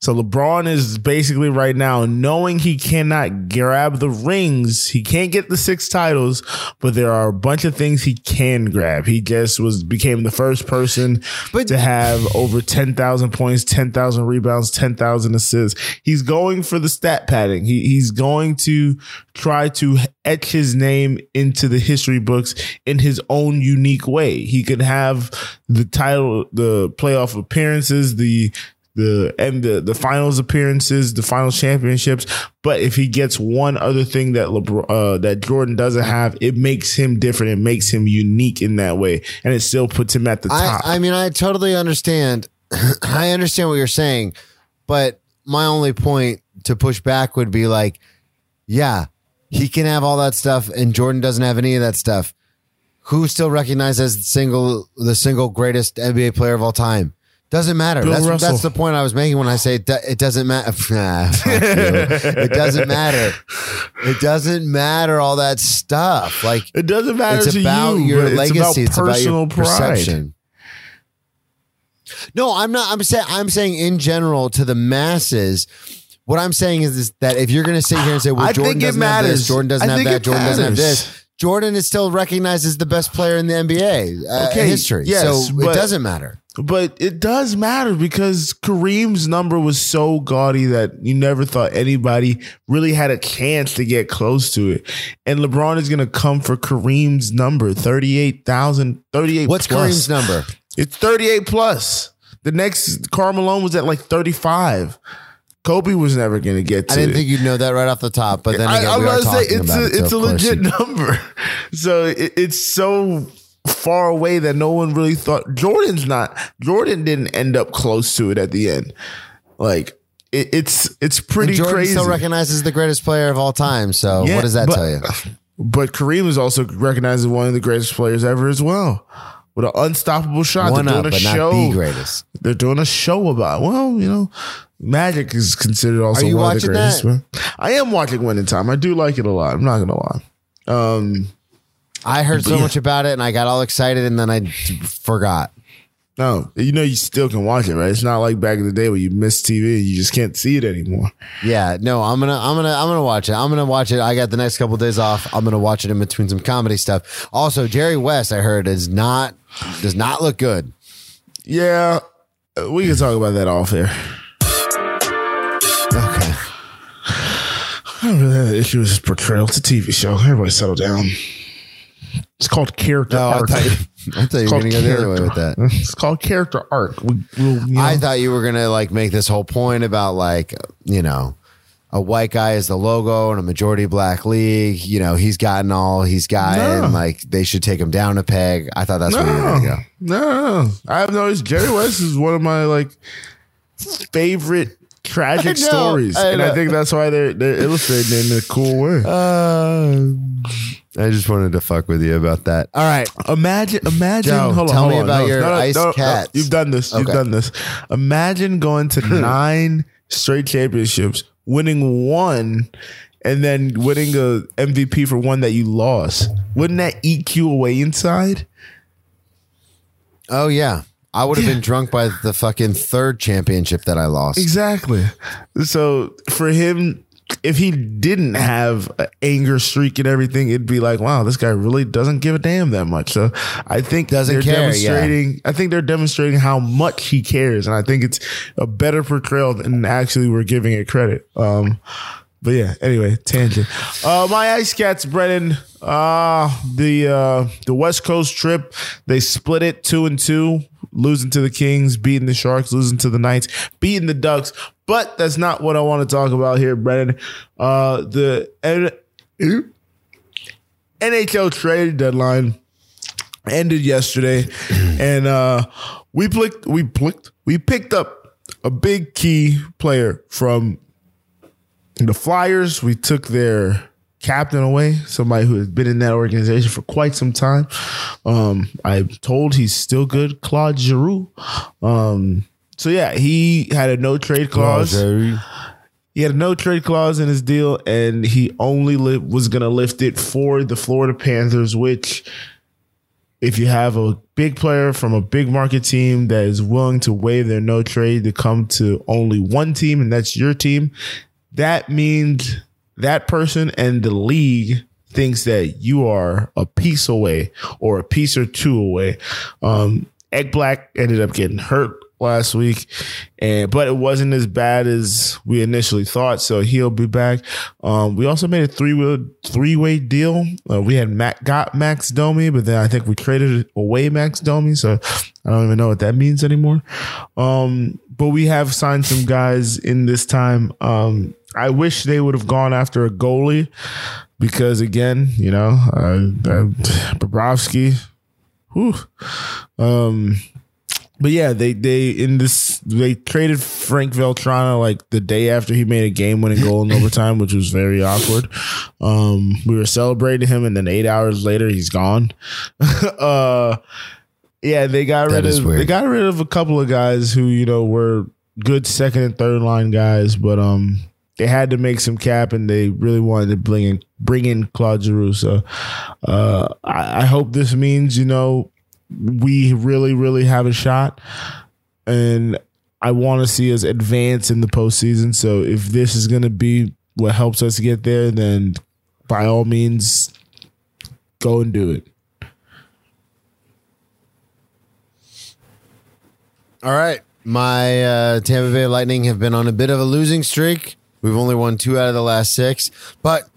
So LeBron is basically right now knowing he cannot grab the rings. He can't get the six titles, but there are a bunch of things he can grab. He just was became the first person But- to have over 10,000 points, 10,000 rebounds, 10,000 assists. He's going for the stat padding. He, he's going to try to etch his name into the history books in his own unique way. He could have the title, the playoff appearances, the the and the the finals appearances, the final championships. But if he gets one other thing that LeBron, uh, that Jordan doesn't have, it makes him different. It makes him unique in that way, and it still puts him at the I, top. I mean, I totally understand. I understand what you're saying, but my only point to push back would be like, yeah, he can have all that stuff, and Jordan doesn't have any of that stuff. Who still recognized as the single the single greatest NBA player of all time? Doesn't matter. Bill that's Russell. that's the point I was making when I say it, doesn't matter. Nah, it doesn't matter. It doesn't matter all that stuff. Like it doesn't matter it's about you. your legacy. It's It's about about, your pride. perception. No, I'm not. I'm saying. I'm saying in general to the masses. What I'm saying is, is that if you're going to sit here and say, "Well, I Jordan think it doesn't have matters. this, Jordan doesn't I have think that, it Jordan doesn't have matters. this," Jordan is still recognized as the best player in the NBA uh, Okay, history. yes, so but- it doesn't matter. But it does matter because Kareem's number was so gaudy that you never thought anybody really had a chance to get close to it. And LeBron is going to come for Kareem's number 38,000, 38 What's plus. Kareem's number? It's 38 plus. The next Karl Malone was at like 35. Kobe was never going to get to I didn't think you'd know that right off the top, but then I, again, I we was about to say it's a it, so it's a legit you- number. So it, it's so far away that no one really thought Jordan's not. Jordan didn't end up close to it at the end. Like it, it's it's pretty And Jordan crazy. still recognizes the greatest player of all time. So Yeah, what does that but- tell you? but Kareem is also recognized as one of the greatest players ever as well. With an unstoppable shot, One they're up, doing but a not show. the greatest. They're doing a show about. Well, you know, Magic is considered also one of the greatest. that? I am watching Winning Time. I do like it a lot. I'm not gonna lie. Um, I heard so Yeah. much about it, and I got all excited, and then I forgot. No, you know you still can watch it, right? It's not like back in the day where you missed TV and you just can't see it anymore. Yeah, no, I'm gonna, I'm gonna, I'm gonna watch it. I'm gonna watch it. I got the next couple days off. I'm gonna watch it in between some comedy stuff. Also, Jerry West, I heard, is not, does not look good. Yeah, we can talk about that off air. Okay, I don't really have an issue with his portrayal. It's a TV show. Everybody settle down. It's called character no, arc. I thought you were gonna go the other way with that. It's called character arc. We, we'll, you know, I thought you were gonna like make this whole point about like, you know, a white guy is the logo in a majority black league. You know, he's gotten all he's gotten. No. Like they should take him down a peg. I thought that's where you were gonna go. No, no, no. I have noticed Jerry West is one of my like favorite tragic know, stories, I and I think that's why they're they're illustrated in a cool way. Uh, I just wanted to fuck with you about that. All right. Imagine, imagine. Joe, hold on, tell hold me on. about No, your no, no, ice no, cats. You've done this. You've done this. Imagine going to nine straight championships, winning one, and then winning a MVP for one that you lost. Wouldn't that eat you away inside? Oh yeah. I would have been drunk by the fucking third championship that I lost. Exactly. So for him if he didn't have an anger streak and everything, it'd be like, wow, this guy really doesn't give a damn that much. So I think Doesn't they're care, yeah. demonstrating. I think they're demonstrating how much he cares, and I think it's a better portrayal than actually we're giving it credit. Um, but yeah, anyway, tangent. Uh, my Ice Cats, Brennan. Uh, the uh, the West Coast trip, they split it two and two, losing to the Kings, beating the Sharks, losing to the Knights, beating the Ducks. But that's not what I want to talk about here, Brennan. Uh, the N- NHL trade deadline ended yesterday, and uh, we picked we picked we picked up a big key player from the Flyers. We took their captain away, somebody who has been in that organization for quite some time. Um, I'm told he's still good, Claude Giroux. Um, so yeah, he had a no trade clause. He had a no trade clause in his deal, and he only li- was going to lift it for the Florida Panthers, which, if you have a big player from a big market team that is willing to waive their no trade to come to only one team, and that's your team, that means that person and the league thinks that you are a piece away or a piece or two away. Um, Ekblad ended up getting hurt last week, and but it wasn't as bad as we initially thought. So he'll be back. Um, we also made a three way three way deal. Uh, we had Mac, got Max Domi, but then I think we traded away Max Domi. So I don't even know what that means anymore. Um, but we have signed some guys in this time. Um, I wish they would have gone after a goalie because again, you know, uh, uh, Bobrovsky. Whew. Um, but yeah, they they in this they traded Frank Vatrano like the day after he made a game winning goal in overtime, which was very awkward. Um, we were celebrating him, and then eight hours later, he's gone. uh, yeah, they got That rid of weird. they got rid of a couple of guys who you know were good second and third line guys, but um, they had to make some cap, and they really wanted to bring in bring in Claude Giroux. So, uh, I, I hope this means you know we really, really have a shot. And I want to see us advance in the postseason. So if this is going to be what helps us get there, then by all means, go and do it. All right. My uh, Tampa Bay Lightning have been on a bit of a losing streak. We've only won two out of the last six. But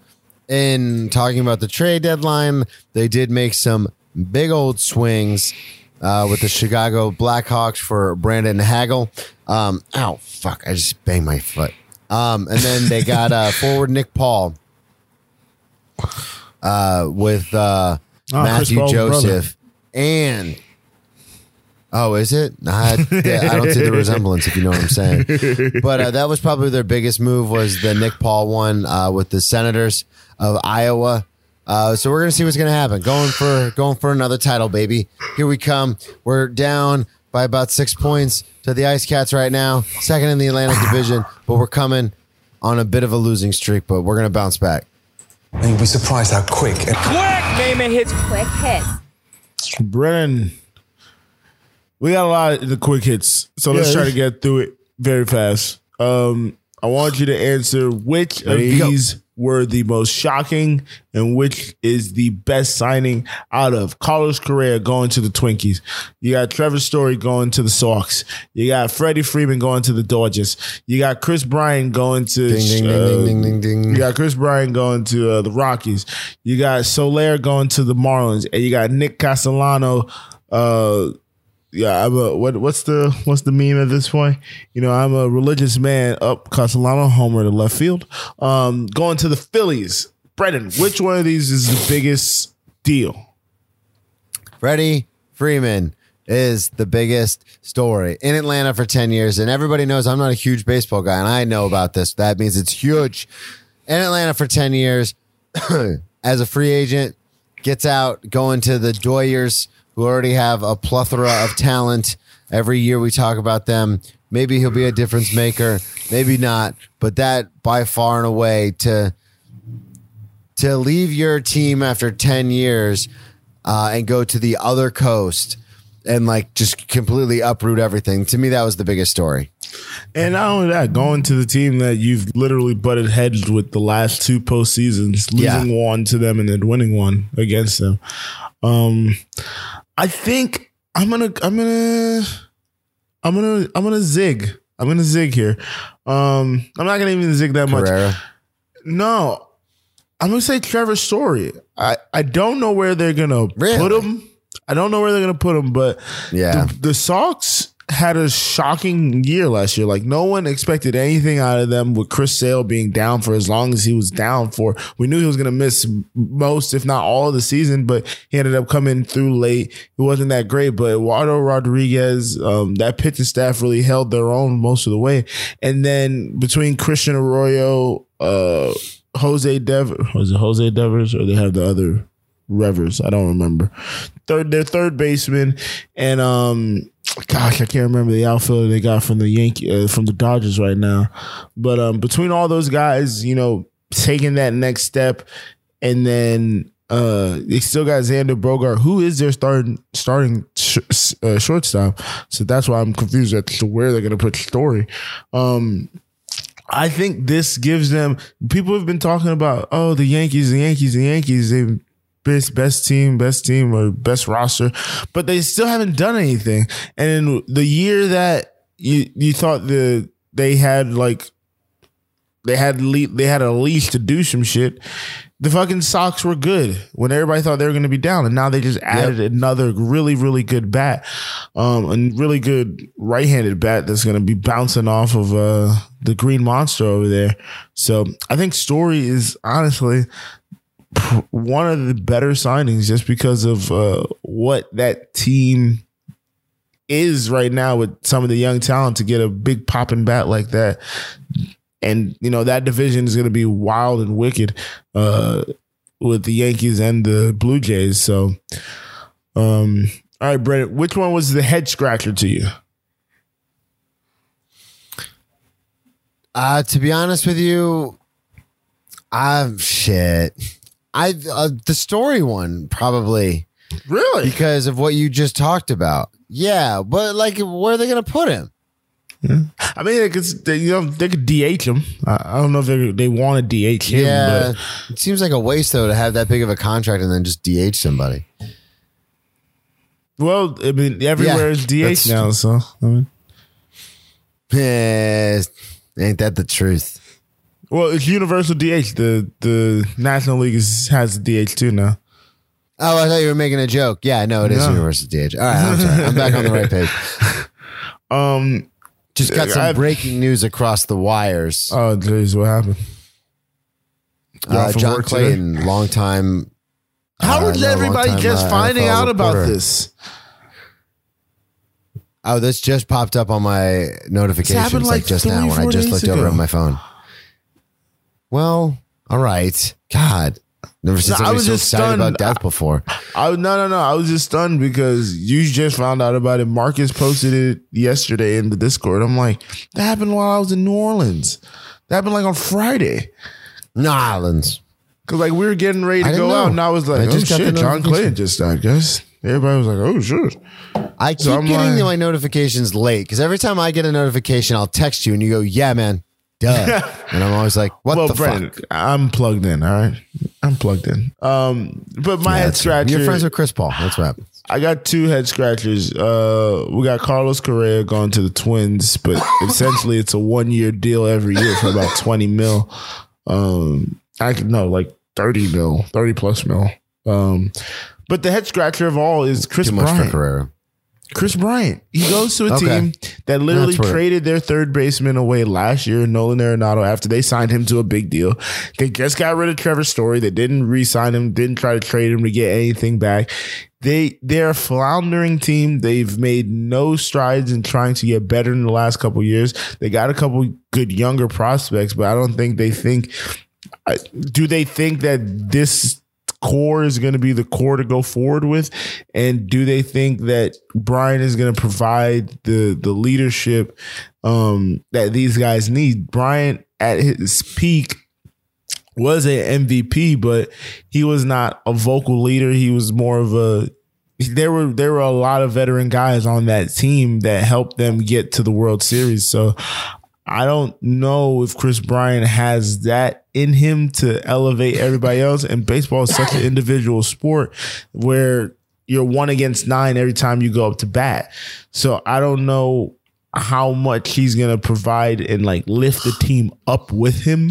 in talking about the trade deadline, they did make some big old swings uh, with the Chicago Blackhawks for Brandon Hagel. Um, ow, fuck. I just banged my foot. Um, and then they got uh, forward Nick Paul uh, with uh, Oh, Mathieu Joseph and Oh, is it? I, I don't see the resemblance, if you know what I'm saying. But uh, that was probably their biggest move was the Nick Paul one uh, with the Senators of Iowa. Uh, so we're gonna see what's gonna happen. Going for going for another title, baby. Here we come. We're down by about six points to the Ice Cats right now, second in the Atlantic Division. But we're coming on a bit of a losing streak, but we're gonna bounce back. And you'll be surprised how quick and Naaman hits Quick hits. Brennan, we got a lot of the quick hits. So let's try to get through it very fast. Um, I want you to answer which of you go. these were the most shocking and which is the best signing out of Carlos Correa going to the Twinkies. You got Trevor Story going to the Sox. You got Freddie Freeman going to the Dodgers. You got Kris Bryant going to Ding ding uh, ding ding ding ding you got Kris Bryant going to uh, the Rockies. You got Soler going to the Marlins, and you got Nick Castellano. Uh, yeah, I'm a what? What's the what's the meme at this point? You know, I'm a religious man. Up Castellano, homer to left field. Um, going to the Phillies. Brendan, which one of these is the biggest deal? Freddie Freeman is the biggest story in Atlanta for 10 years. And everybody knows I'm not a huge baseball guy, and I know about this. That means it's huge. In Atlanta for 10 years as a free agent, gets out going to the Doyers, who already have a plethora of talent. Every year we talk about them. Maybe he'll be a difference maker, maybe not. But that by far and away to to leave your team after 10 years uh, and go to the other coast and like just completely uproot everything. To me, that was the biggest story. And not only that, going to the team that you've literally butted heads with the last two postseasons, losing Yeah. one to them and then winning one against them. Um, I think I'm gonna, I'm gonna, I'm gonna, I'm gonna zig. I'm gonna zig here. Um, I'm not gonna even zig that much. No, I'm gonna say Trevor Story. I I don't know where they're gonna Really? put him. I don't know where they're gonna put him, but Yeah. the, the Sox had a shocking year last year. Like no one expected anything out of them with Chris Sale being down for as long as he was down for. We knew he was gonna miss most, if not all of the season, but he ended up coming through late. It wasn't that great, but Eduardo Rodriguez, um, that pitching staff really held their own most of the way. And then between Christian Arroyo, uh, Jose Dev was it Jose Devers or they have the other Revers? I don't remember. Third, their third baseman, and um, gosh, I can't remember the outfielder they got from the Yankee uh, from the Dodgers right now. But um, between all those guys, you know, taking that next step, and then uh, they still got Xander Bogaerts, who is their starting starting sh- uh, shortstop. So that's why I'm confused as to where they're going to put Story. Um, I think this gives them. People have been talking about, oh, the Yankees, the Yankees, the Yankees. They best best team, best team, or best roster, but they still haven't done anything. And in the year that you you thought the they had like they had le- they had a leash to do some shit. The fucking Sox were good when everybody thought they were going to be down, and now they just added another really, really good bat, um, a really good right-handed bat that's going to be bouncing off of uh, the Green Monster over there. So I think Story is honestly one of the better signings just because of uh, what that team is right now with some of the young talent to get a big popping bat like that. And you know that division is going to be wild and wicked uh, with the Yankees and the Blue Jays. So, um, all right, Brett, which one was the head scratcher to you? Uh, to be honest with you, I'm shit. I uh, the story one probably Really? because of what you just talked about. Yeah, but like, where are they gonna put him? I mean, they could, they, you know, they could DH him. I, I don't know if they they want to DH him. yeah, but it seems like a waste though to have that big of a contract and then just DH somebody. well, I mean, everywhere Yeah, is that's- DH now. So I mean, Eh, ain't that the truth? Well, it's universal DH. The the National League is, has DH too now. Oh, I thought you were making a joke. Yeah, no, it is No. Universal DH. All right, I'm sorry. I'm back on the right page. Um. Just got some I've- breaking news across the wires. Oh, jeez, what happened? You're Uh, off of John work today? Clayton, long time. How uh, is no, everybody long-time, just uh, finding NFL out about reporter. this? Oh, this just popped up on my notifications like, like just three, now when I four just days looked over ago. at my phone. Well, all right. God, never seen No, I was so just excited stunned. about death before. I no no no. I was just stunned because you just found out about it. Marcus posted it yesterday in the Discord. I'm like, that happened while I was in New Orleans. That happened like on Friday. Nolans. Cause like we were getting ready to go know. out, and I was like, I "Oh shit, John. Clayton just died." Guys, everybody was like, "Oh shit." I keep So getting like- my notifications late because every time I get a notification, I'll text you and you go, "Yeah, man, duh," and I'm always like, "What well, the Brandon, fuck?" I'm plugged in. All right, I'm plugged in. Um, but my head scratcher. You're friends with Chris Paul. That's what happens. I got two head scratchers. Uh, we got Carlos Correa going to the Twins, but essentially it's a one year deal every year for about twenty mil. Um, I could no like thirty mil, thirty plus mil. Um, but the head scratcher of all is Kris Too much for Bryant. Kris Bryant. He goes to a Okay. team that literally traded their third baseman away last year, Nolan Arenado, after they signed him to a big deal. They just got rid of Trevor Story. They didn't re-sign him, didn't try to trade him to get anything back. They they're a floundering team. They've made no strides in trying to get better in the last couple years. They got a couple good younger prospects, but I don't think they think do they think that this core is going to be the core to go forward with? And do they think that Bryant is going to provide the the leadership um that these guys need? Bryant at his peak was an MVP but he was not a vocal leader. He was more of a there were there were a lot of veteran guys on that team that helped them get to the World Series. So I don't know if Kris Bryant has that in him to elevate everybody else. And baseball is such an individual sport where you're one against nine every time you go up to bat. So I don't know how much he's gonna provide and like lift the team up with him.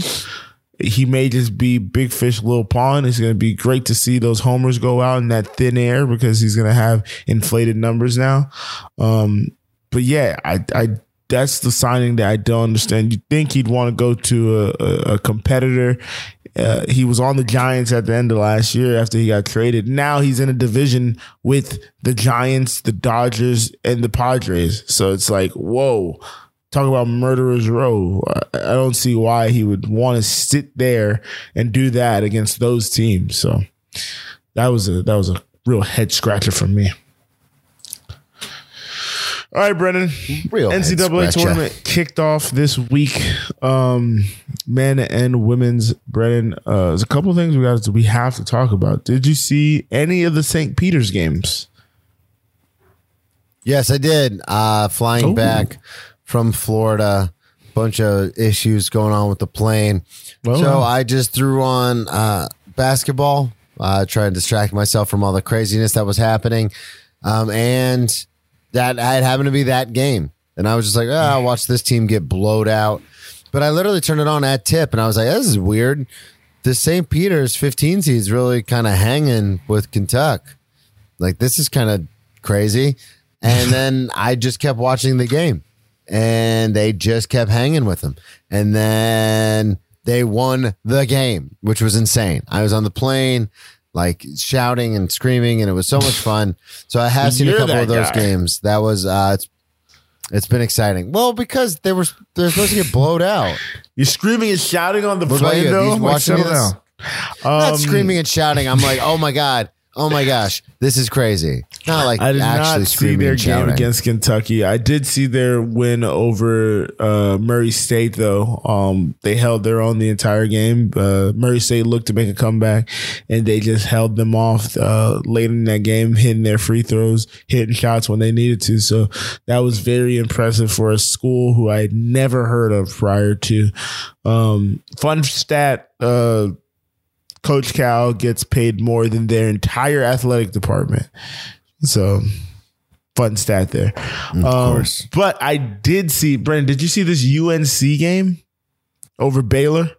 He may just be big fish, little pond. It's going to be great to see those homers go out in that thin air because he's going to have inflated numbers now. Um, but yeah, I, I, that's the signing that I don't understand. You think he'd want to go to a, a, a competitor. Uh, he was on the Giants at the end of last year after he got traded. Now he's in a division with the Giants, the Dodgers, and the Padres. So it's like, whoa, talk about murderers row. I I don't see why he would want to sit there and do that against those teams. So that was a that was a real head scratcher for me. All right, Brennan. Real NCAA tournament kicked off this week. Um, men and women's. Brennan, uh, there's a couple things we got. To, we have to talk about. Did you see any of the St. Peter's games? Yes, I did. Uh, flying Ooh. back from Florida, bunch of issues going on with the plane. Well, so uh, I just threw on uh, basketball, uh, trying to distract myself from all the craziness that was happening. Um, and that I had happened to be that game. And I was just like, oh, I'll watch this team get blowed out. But I literally turned it on at tip and I was like, this is weird. The St. Peter's 15 seed is really kind of hanging with Kentucky. Like, this is kind of crazy. And then I just kept watching the game and they just kept hanging with them. And then they won the game, which was insane. I was on the plane, like shouting and screaming, and it was so much fun. So I have seen You're a couple of those guy. games. That was uh it's it's been exciting. Well, because they were they're supposed to get blowed out. You're screaming and shouting on the What plane, though. Like, watching settle this? down. Not Um, screaming and shouting. I'm like, oh my god, oh my gosh, this is crazy. Not like I did actually not see their game against Kentucky. I did see their win over uh, Murray State, though. Um, they held their own the entire game. Uh, Murray State looked to make a comeback, and they just held them off uh, late in that game, hitting their free throws, hitting shots when they needed to. So that was very impressive for a school who I had never heard of prior to. Um, fun stat. Uh, Coach Cal gets paid more than their entire athletic department. So fun stat there. Of course. But I did see, Brendan, did you see this UNC game over Baylor?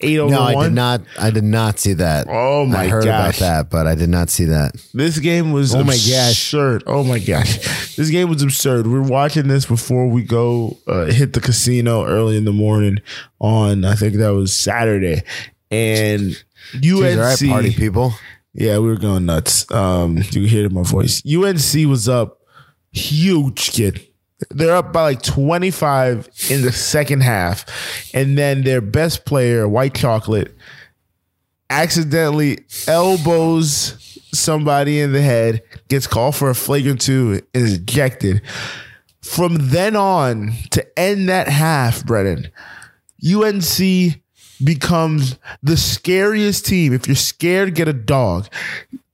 Eight over No, I did not. I did not see that. Oh my god. I heard gosh. about that, but I did not see that. This game was Oh my gosh. absurd. Oh my gosh. This game was absurd. We're watching this before we go uh, hit the casino early in the morning on, I think that was Saturday. And UNC. Right, party people. Yeah, we were going nuts. Um, you can hear it in my voice. UNC was up huge, kid. They're up by like 25 in the second half. And then their best player, White Chocolate, accidentally elbows somebody in the head, gets called for a flagrant two, and is ejected. From then on to end that half, Brennan, UNC becomes the scariest team. If you're scared, get a dog.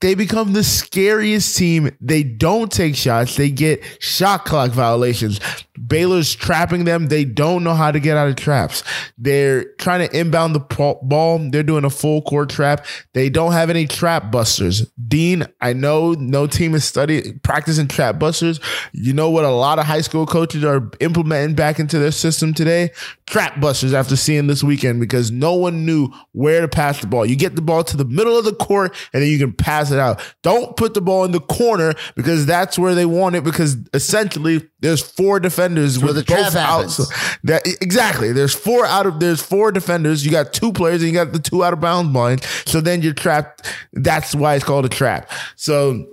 They become the scariest team. They don't take shots. They get shot clock violations. Baylor's trapping them. They don't know how to get out of traps. They're trying to inbound the ball. They're doing a full court trap. They don't have any trap busters. Dean, I know no team is studying practicing trap busters. You know what a lot of high school coaches are implementing back into their system today? Trap busters after seeing this weekend because no one knew where to pass the ball. You get the ball to the middle of the court and then you can pass it out. Don't put the ball in the corner because that's where they want it because essentially there's four defenders with the both trap outs. That exactly. There's four out of there's four defenders. You got two players and you got the two out of bounds lines. So then you're trapped. That's why it's called a trap. So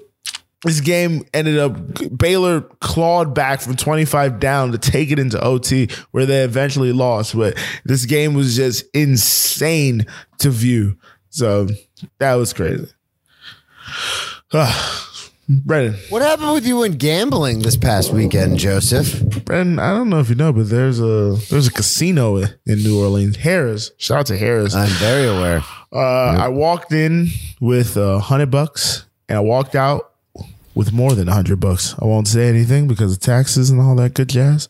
this game ended up Baylor clawed back from 25 down to take it into OT where they eventually lost. But this game was just insane to view. So that was crazy. Brennan, What happened with you in gambling this past weekend, Joseph? Brennan, I don't know if you know, but there's a there's a casino in New Orleans. Harris. Shout out to Harris. I'm very aware. Uh, I walked in with a hundred bucks and I walked out with more than a hundred bucks. I won't say anything because of taxes and all that good jazz.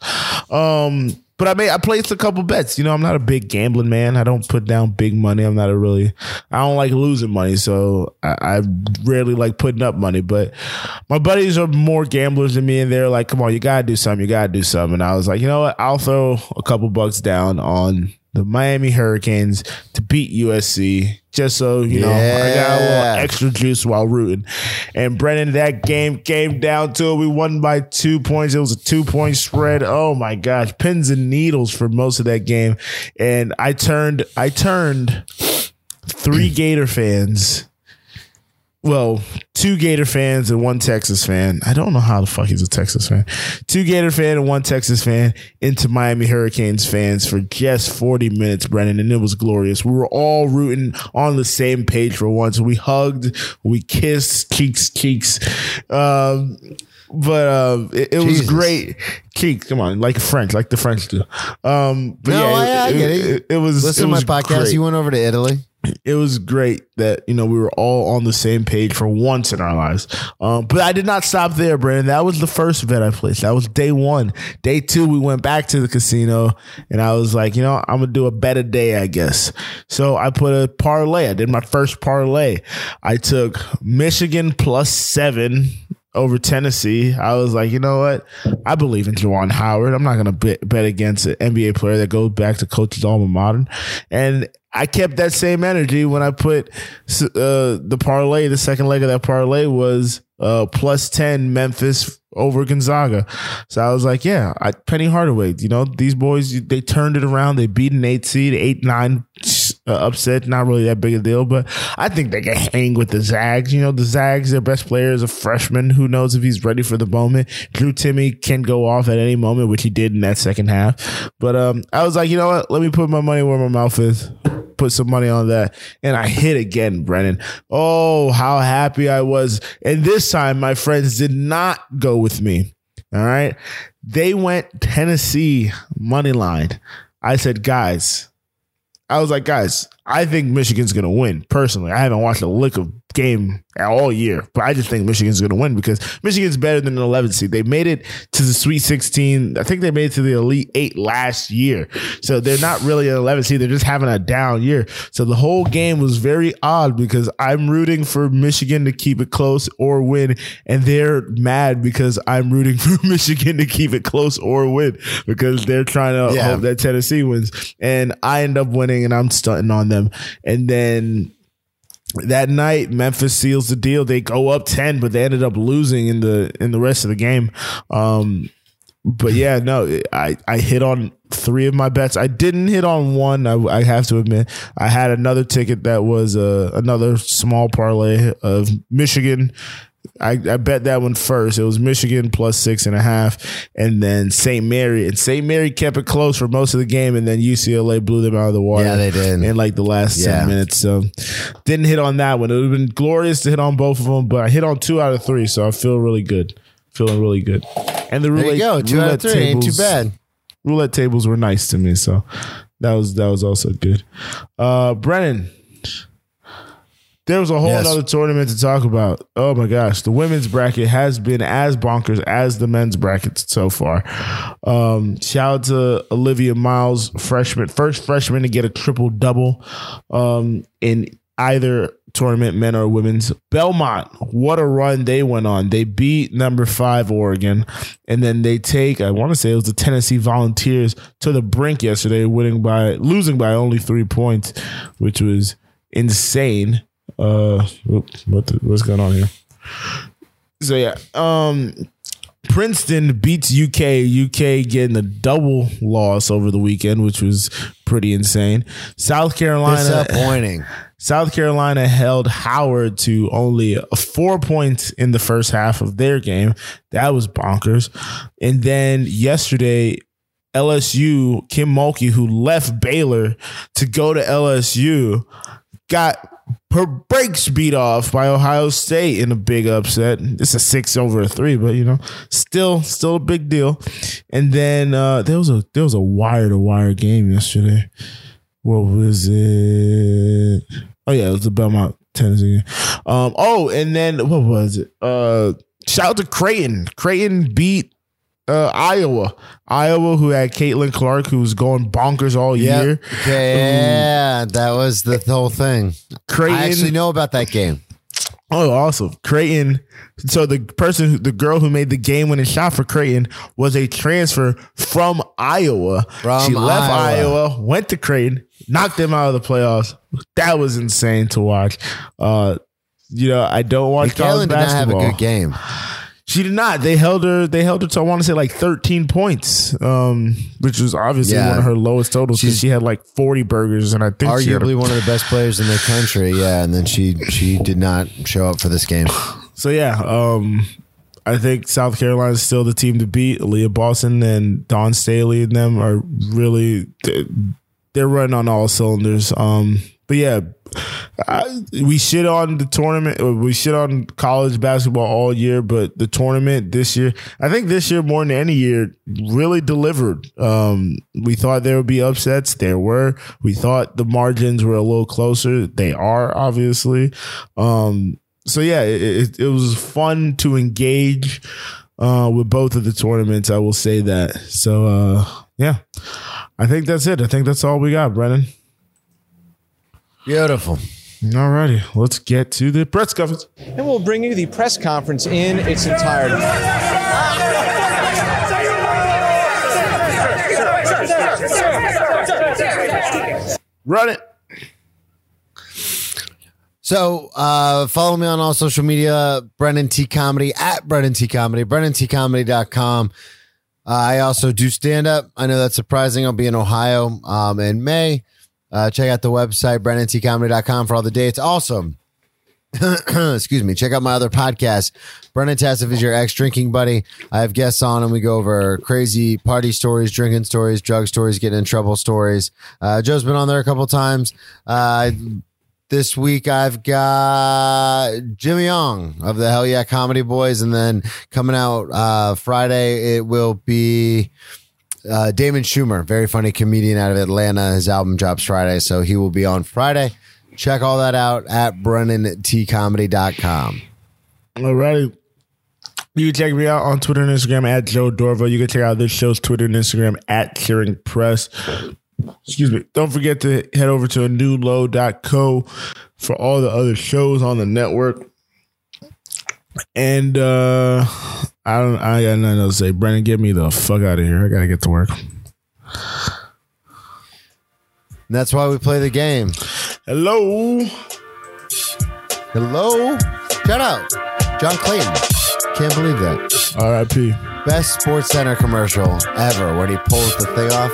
Um, but I made I placed a couple bets. You know, I'm not a big gambling man. I don't put down big money. I'm not a really I don't like losing money, so I, I rarely like putting up money. But my buddies are more gamblers than me, and they're like, "Come on, you gotta do something. You gotta do something." And I was like, you know what? I'll throw a couple bucks down on the Miami Hurricanes to beat USC, just so you know I got a little extra juice while rooting. And Brennan, that game came down to it. We won by two points. It was a two point spread. Oh my gosh, pins and needles for most of that game. And I turned, I turned three Gator fans. Well, two Gator fans and one Texas fan. I don't know how the fuck he's a Texas fan. Two Gator fan and one Texas fan into Miami Hurricanes fans for just 40 minutes, Brennan, and it was glorious. We were all rooting on the same page for once. We hugged, we kissed, cheeks, cheeks. Um, but uh, it, it was great. Cheeks, come on, like French, like the French do. Um, but No, yeah, I- I it, get it, it. was. Listen to my podcast. great You went over to Italy. It was great that you know we were all on the same page for once in our lives. Um, but I did not stop there, Brandon. That was the first bet I placed. That was day one. Day two, we went back to the casino, and I was like, you know, I'm gonna do a bet a day, I guess. So I put a parlay. I did my first parlay. I took Michigan plus seven over Tennessee. I was like, you know what? I believe in Juwan Howard. I'm not going to bet, bet against an NBA player that goes back to coach's alma mater. And I kept that same energy when I put uh, the parlay. The second leg of that parlay was uh, plus 10 Memphis over Gonzaga. So I was like, yeah, I, Penny Hardaway, you know, these boys, they turned it around. They beat an eight seed, eight, nine uh, upset. Not really that big a deal, but I think they can hang with the Zags. You know, the Zags, their best player is a freshman. Who knows if he's ready for the moment? Drew Timme can go off at any moment, which he did in that second half. But um, I was like, you know what? Let me put my money where my mouth is. Put some money on that. And I hit again, Brennan. Oh, how happy I was. And this time, my friends did not go with me. All right. They went Tennessee money line. I said, guys, I was like, guys, I think Michigan's going to win. Personally, I haven't watched a lick of game all year, but I just think Michigan's going to win because Michigan's better than an 11 seed. They made it to the Sweet 16. I think they made it to the Elite Eight last year. So they're not really an 11 seed. They're just having a down year. So the whole game was very odd because I'm rooting for Michigan to keep it close or win, and they're mad because I'm rooting for Michigan to keep it close or win because they're trying to Yeah. hope that Tennessee wins. And I end up winning and I'm stunting on them. And then that night Memphis seals the deal. They go up 10, but they ended up losing in the in the rest of the game. Um but yeah, no, I, I hit on three of my bets. I didn't hit on one. I, I have to admit, I had another ticket that was uh, another small parlay of Michigan. I, I bet that one first. It was Michigan plus six and a half, and then St. Mary. And St. Mary kept it close for most of the game, and then UCLA blew them out of the water. Yeah, they did. in like the last Yeah. ten minutes. So didn't hit on that one. It would have been glorious to hit on both of them, but I hit on two out of three, so I feel really good. Feeling really good. And the roulette, go. Two out of three. Ain't too tables- bad. Roulette tables were nice to me, so that was that was also good. Uh Brennan, there was a whole Yes. other tournament to talk about. Oh my gosh, the women's bracket has been as bonkers as the men's bracket so far. Um, shout out to Olivia Miles, freshman, first freshman to get a triple double um, in either tournament, men or women's. Belmont, what a run they went on. They beat number five Oregon, and then they take, I want to say it was the Tennessee Volunteers to the brink yesterday, winning by losing by only three points, which was insane. Uh, oop, what the, what's going on here? So yeah, um, Princeton beats UK. UK getting a double loss over the weekend, which was pretty insane. South Carolina, Disappointing. South Carolina held Howard to only four points in the first half of their game. That was bonkers. And then yesterday, LSU, Kim Mulkey, who left Baylor to go to LSU, got her brakes beat off by Ohio State in a big upset. It's a six over a three, but you know, still, still a big deal. And then uh, there was a there was a wire to wire game yesterday. What was it? Oh yeah, it was the Belmont Tennessee. Um. Oh, and then what was it? Uh. shout out to Creighton. Creighton beat uh, Iowa. Iowa, who had Caitlin Clark, who was going bonkers all year. Okay, yeah, that was the whole thing. Creighton. I actually know about that game. Oh, awesome. Creighton. So the person, who- the girl who made the game winning shot for Creighton was a transfer from Iowa. From she left Iowa. Iowa. went to Creighton, knocked them out of the playoffs. That was insane to watch. Uh, you know, I don't watch Kaylin college did not have a good game. She did not. They held her. They held her to I want to say like 13 points, um, which was obviously Yeah. one of her lowest totals because she had like 40 burgers, and I think she a- Arguably one of the best players in the country. Yeah, and then she she did not show up for this game. So yeah, um, I think South Carolina is still the team to beat. Aliyah Boston and Dawn Staley and them are really they're running on all cylinders. Um, but yeah, I, we shit on the tournament. We shit on college basketball all year, but the tournament this year, I think this year more than any year, really delivered. Um, we thought there would be upsets. There were. We thought the margins were a little closer. They are obviously. Um, so yeah, it, it, it was fun to engage uh, with both of the tournaments. I will say that. So uh, yeah, I think that's it. I think that's all we got, Brennan. Beautiful. All righty, let's get to the press conference. And we'll bring you the press conference in its entirety. Run it. So uh, follow me on all social media, Brennan T Comedy at Brennan T Comedy, BrennanTComedy.com. Uh, I also do stand up. I know that's surprising. I'll be in Ohio um, in May. Uh, check out the website, BrennanTComedy.com for all the dates. Also, excuse me, check out my other podcast, Brennan Tassif is your ex drinking buddy. I have guests on and we go over crazy party stories, drinking stories, drug stories, getting in trouble stories. Uh, Joe's been on there a couple times. Uh, this week I've got Jimmy Young of the Hell Yeah Comedy Boys, and then coming out uh, Friday it will be uh, Damon Schumer, very funny comedian out of Atlanta. His album drops Friday, so he will be on Friday. Check all that out at BrennanTComedy.com. Alrighty. You can check me out on Twitter and Instagram at Joe Dorvo. You can check out this show's Twitter and Instagram at Cheering Press. Excuse me. Don't forget to head over to a new newlow.co for all the other shows on the network. And uh I don't I got nothing else to say. Brennan, get me the fuck out of here. I gotta get to work. That's why we play the game. Hello. Hello? Shout out. John Clayton. Can't believe that. R.I.P. Best SportsCenter commercial ever when he pulls the thing off.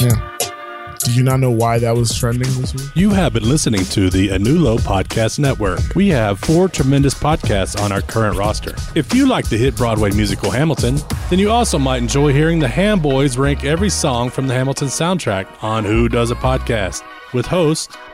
Yeah. Did you not know why that was trending this week? You have been listening to the A New Low Podcast Network. We have four tremendous podcasts on our current roster. If you like the hit Broadway musical Hamilton, then you also might enjoy hearing the Ham Boys rank every song from the Hamilton soundtrack on Who Does a Podcast with hosts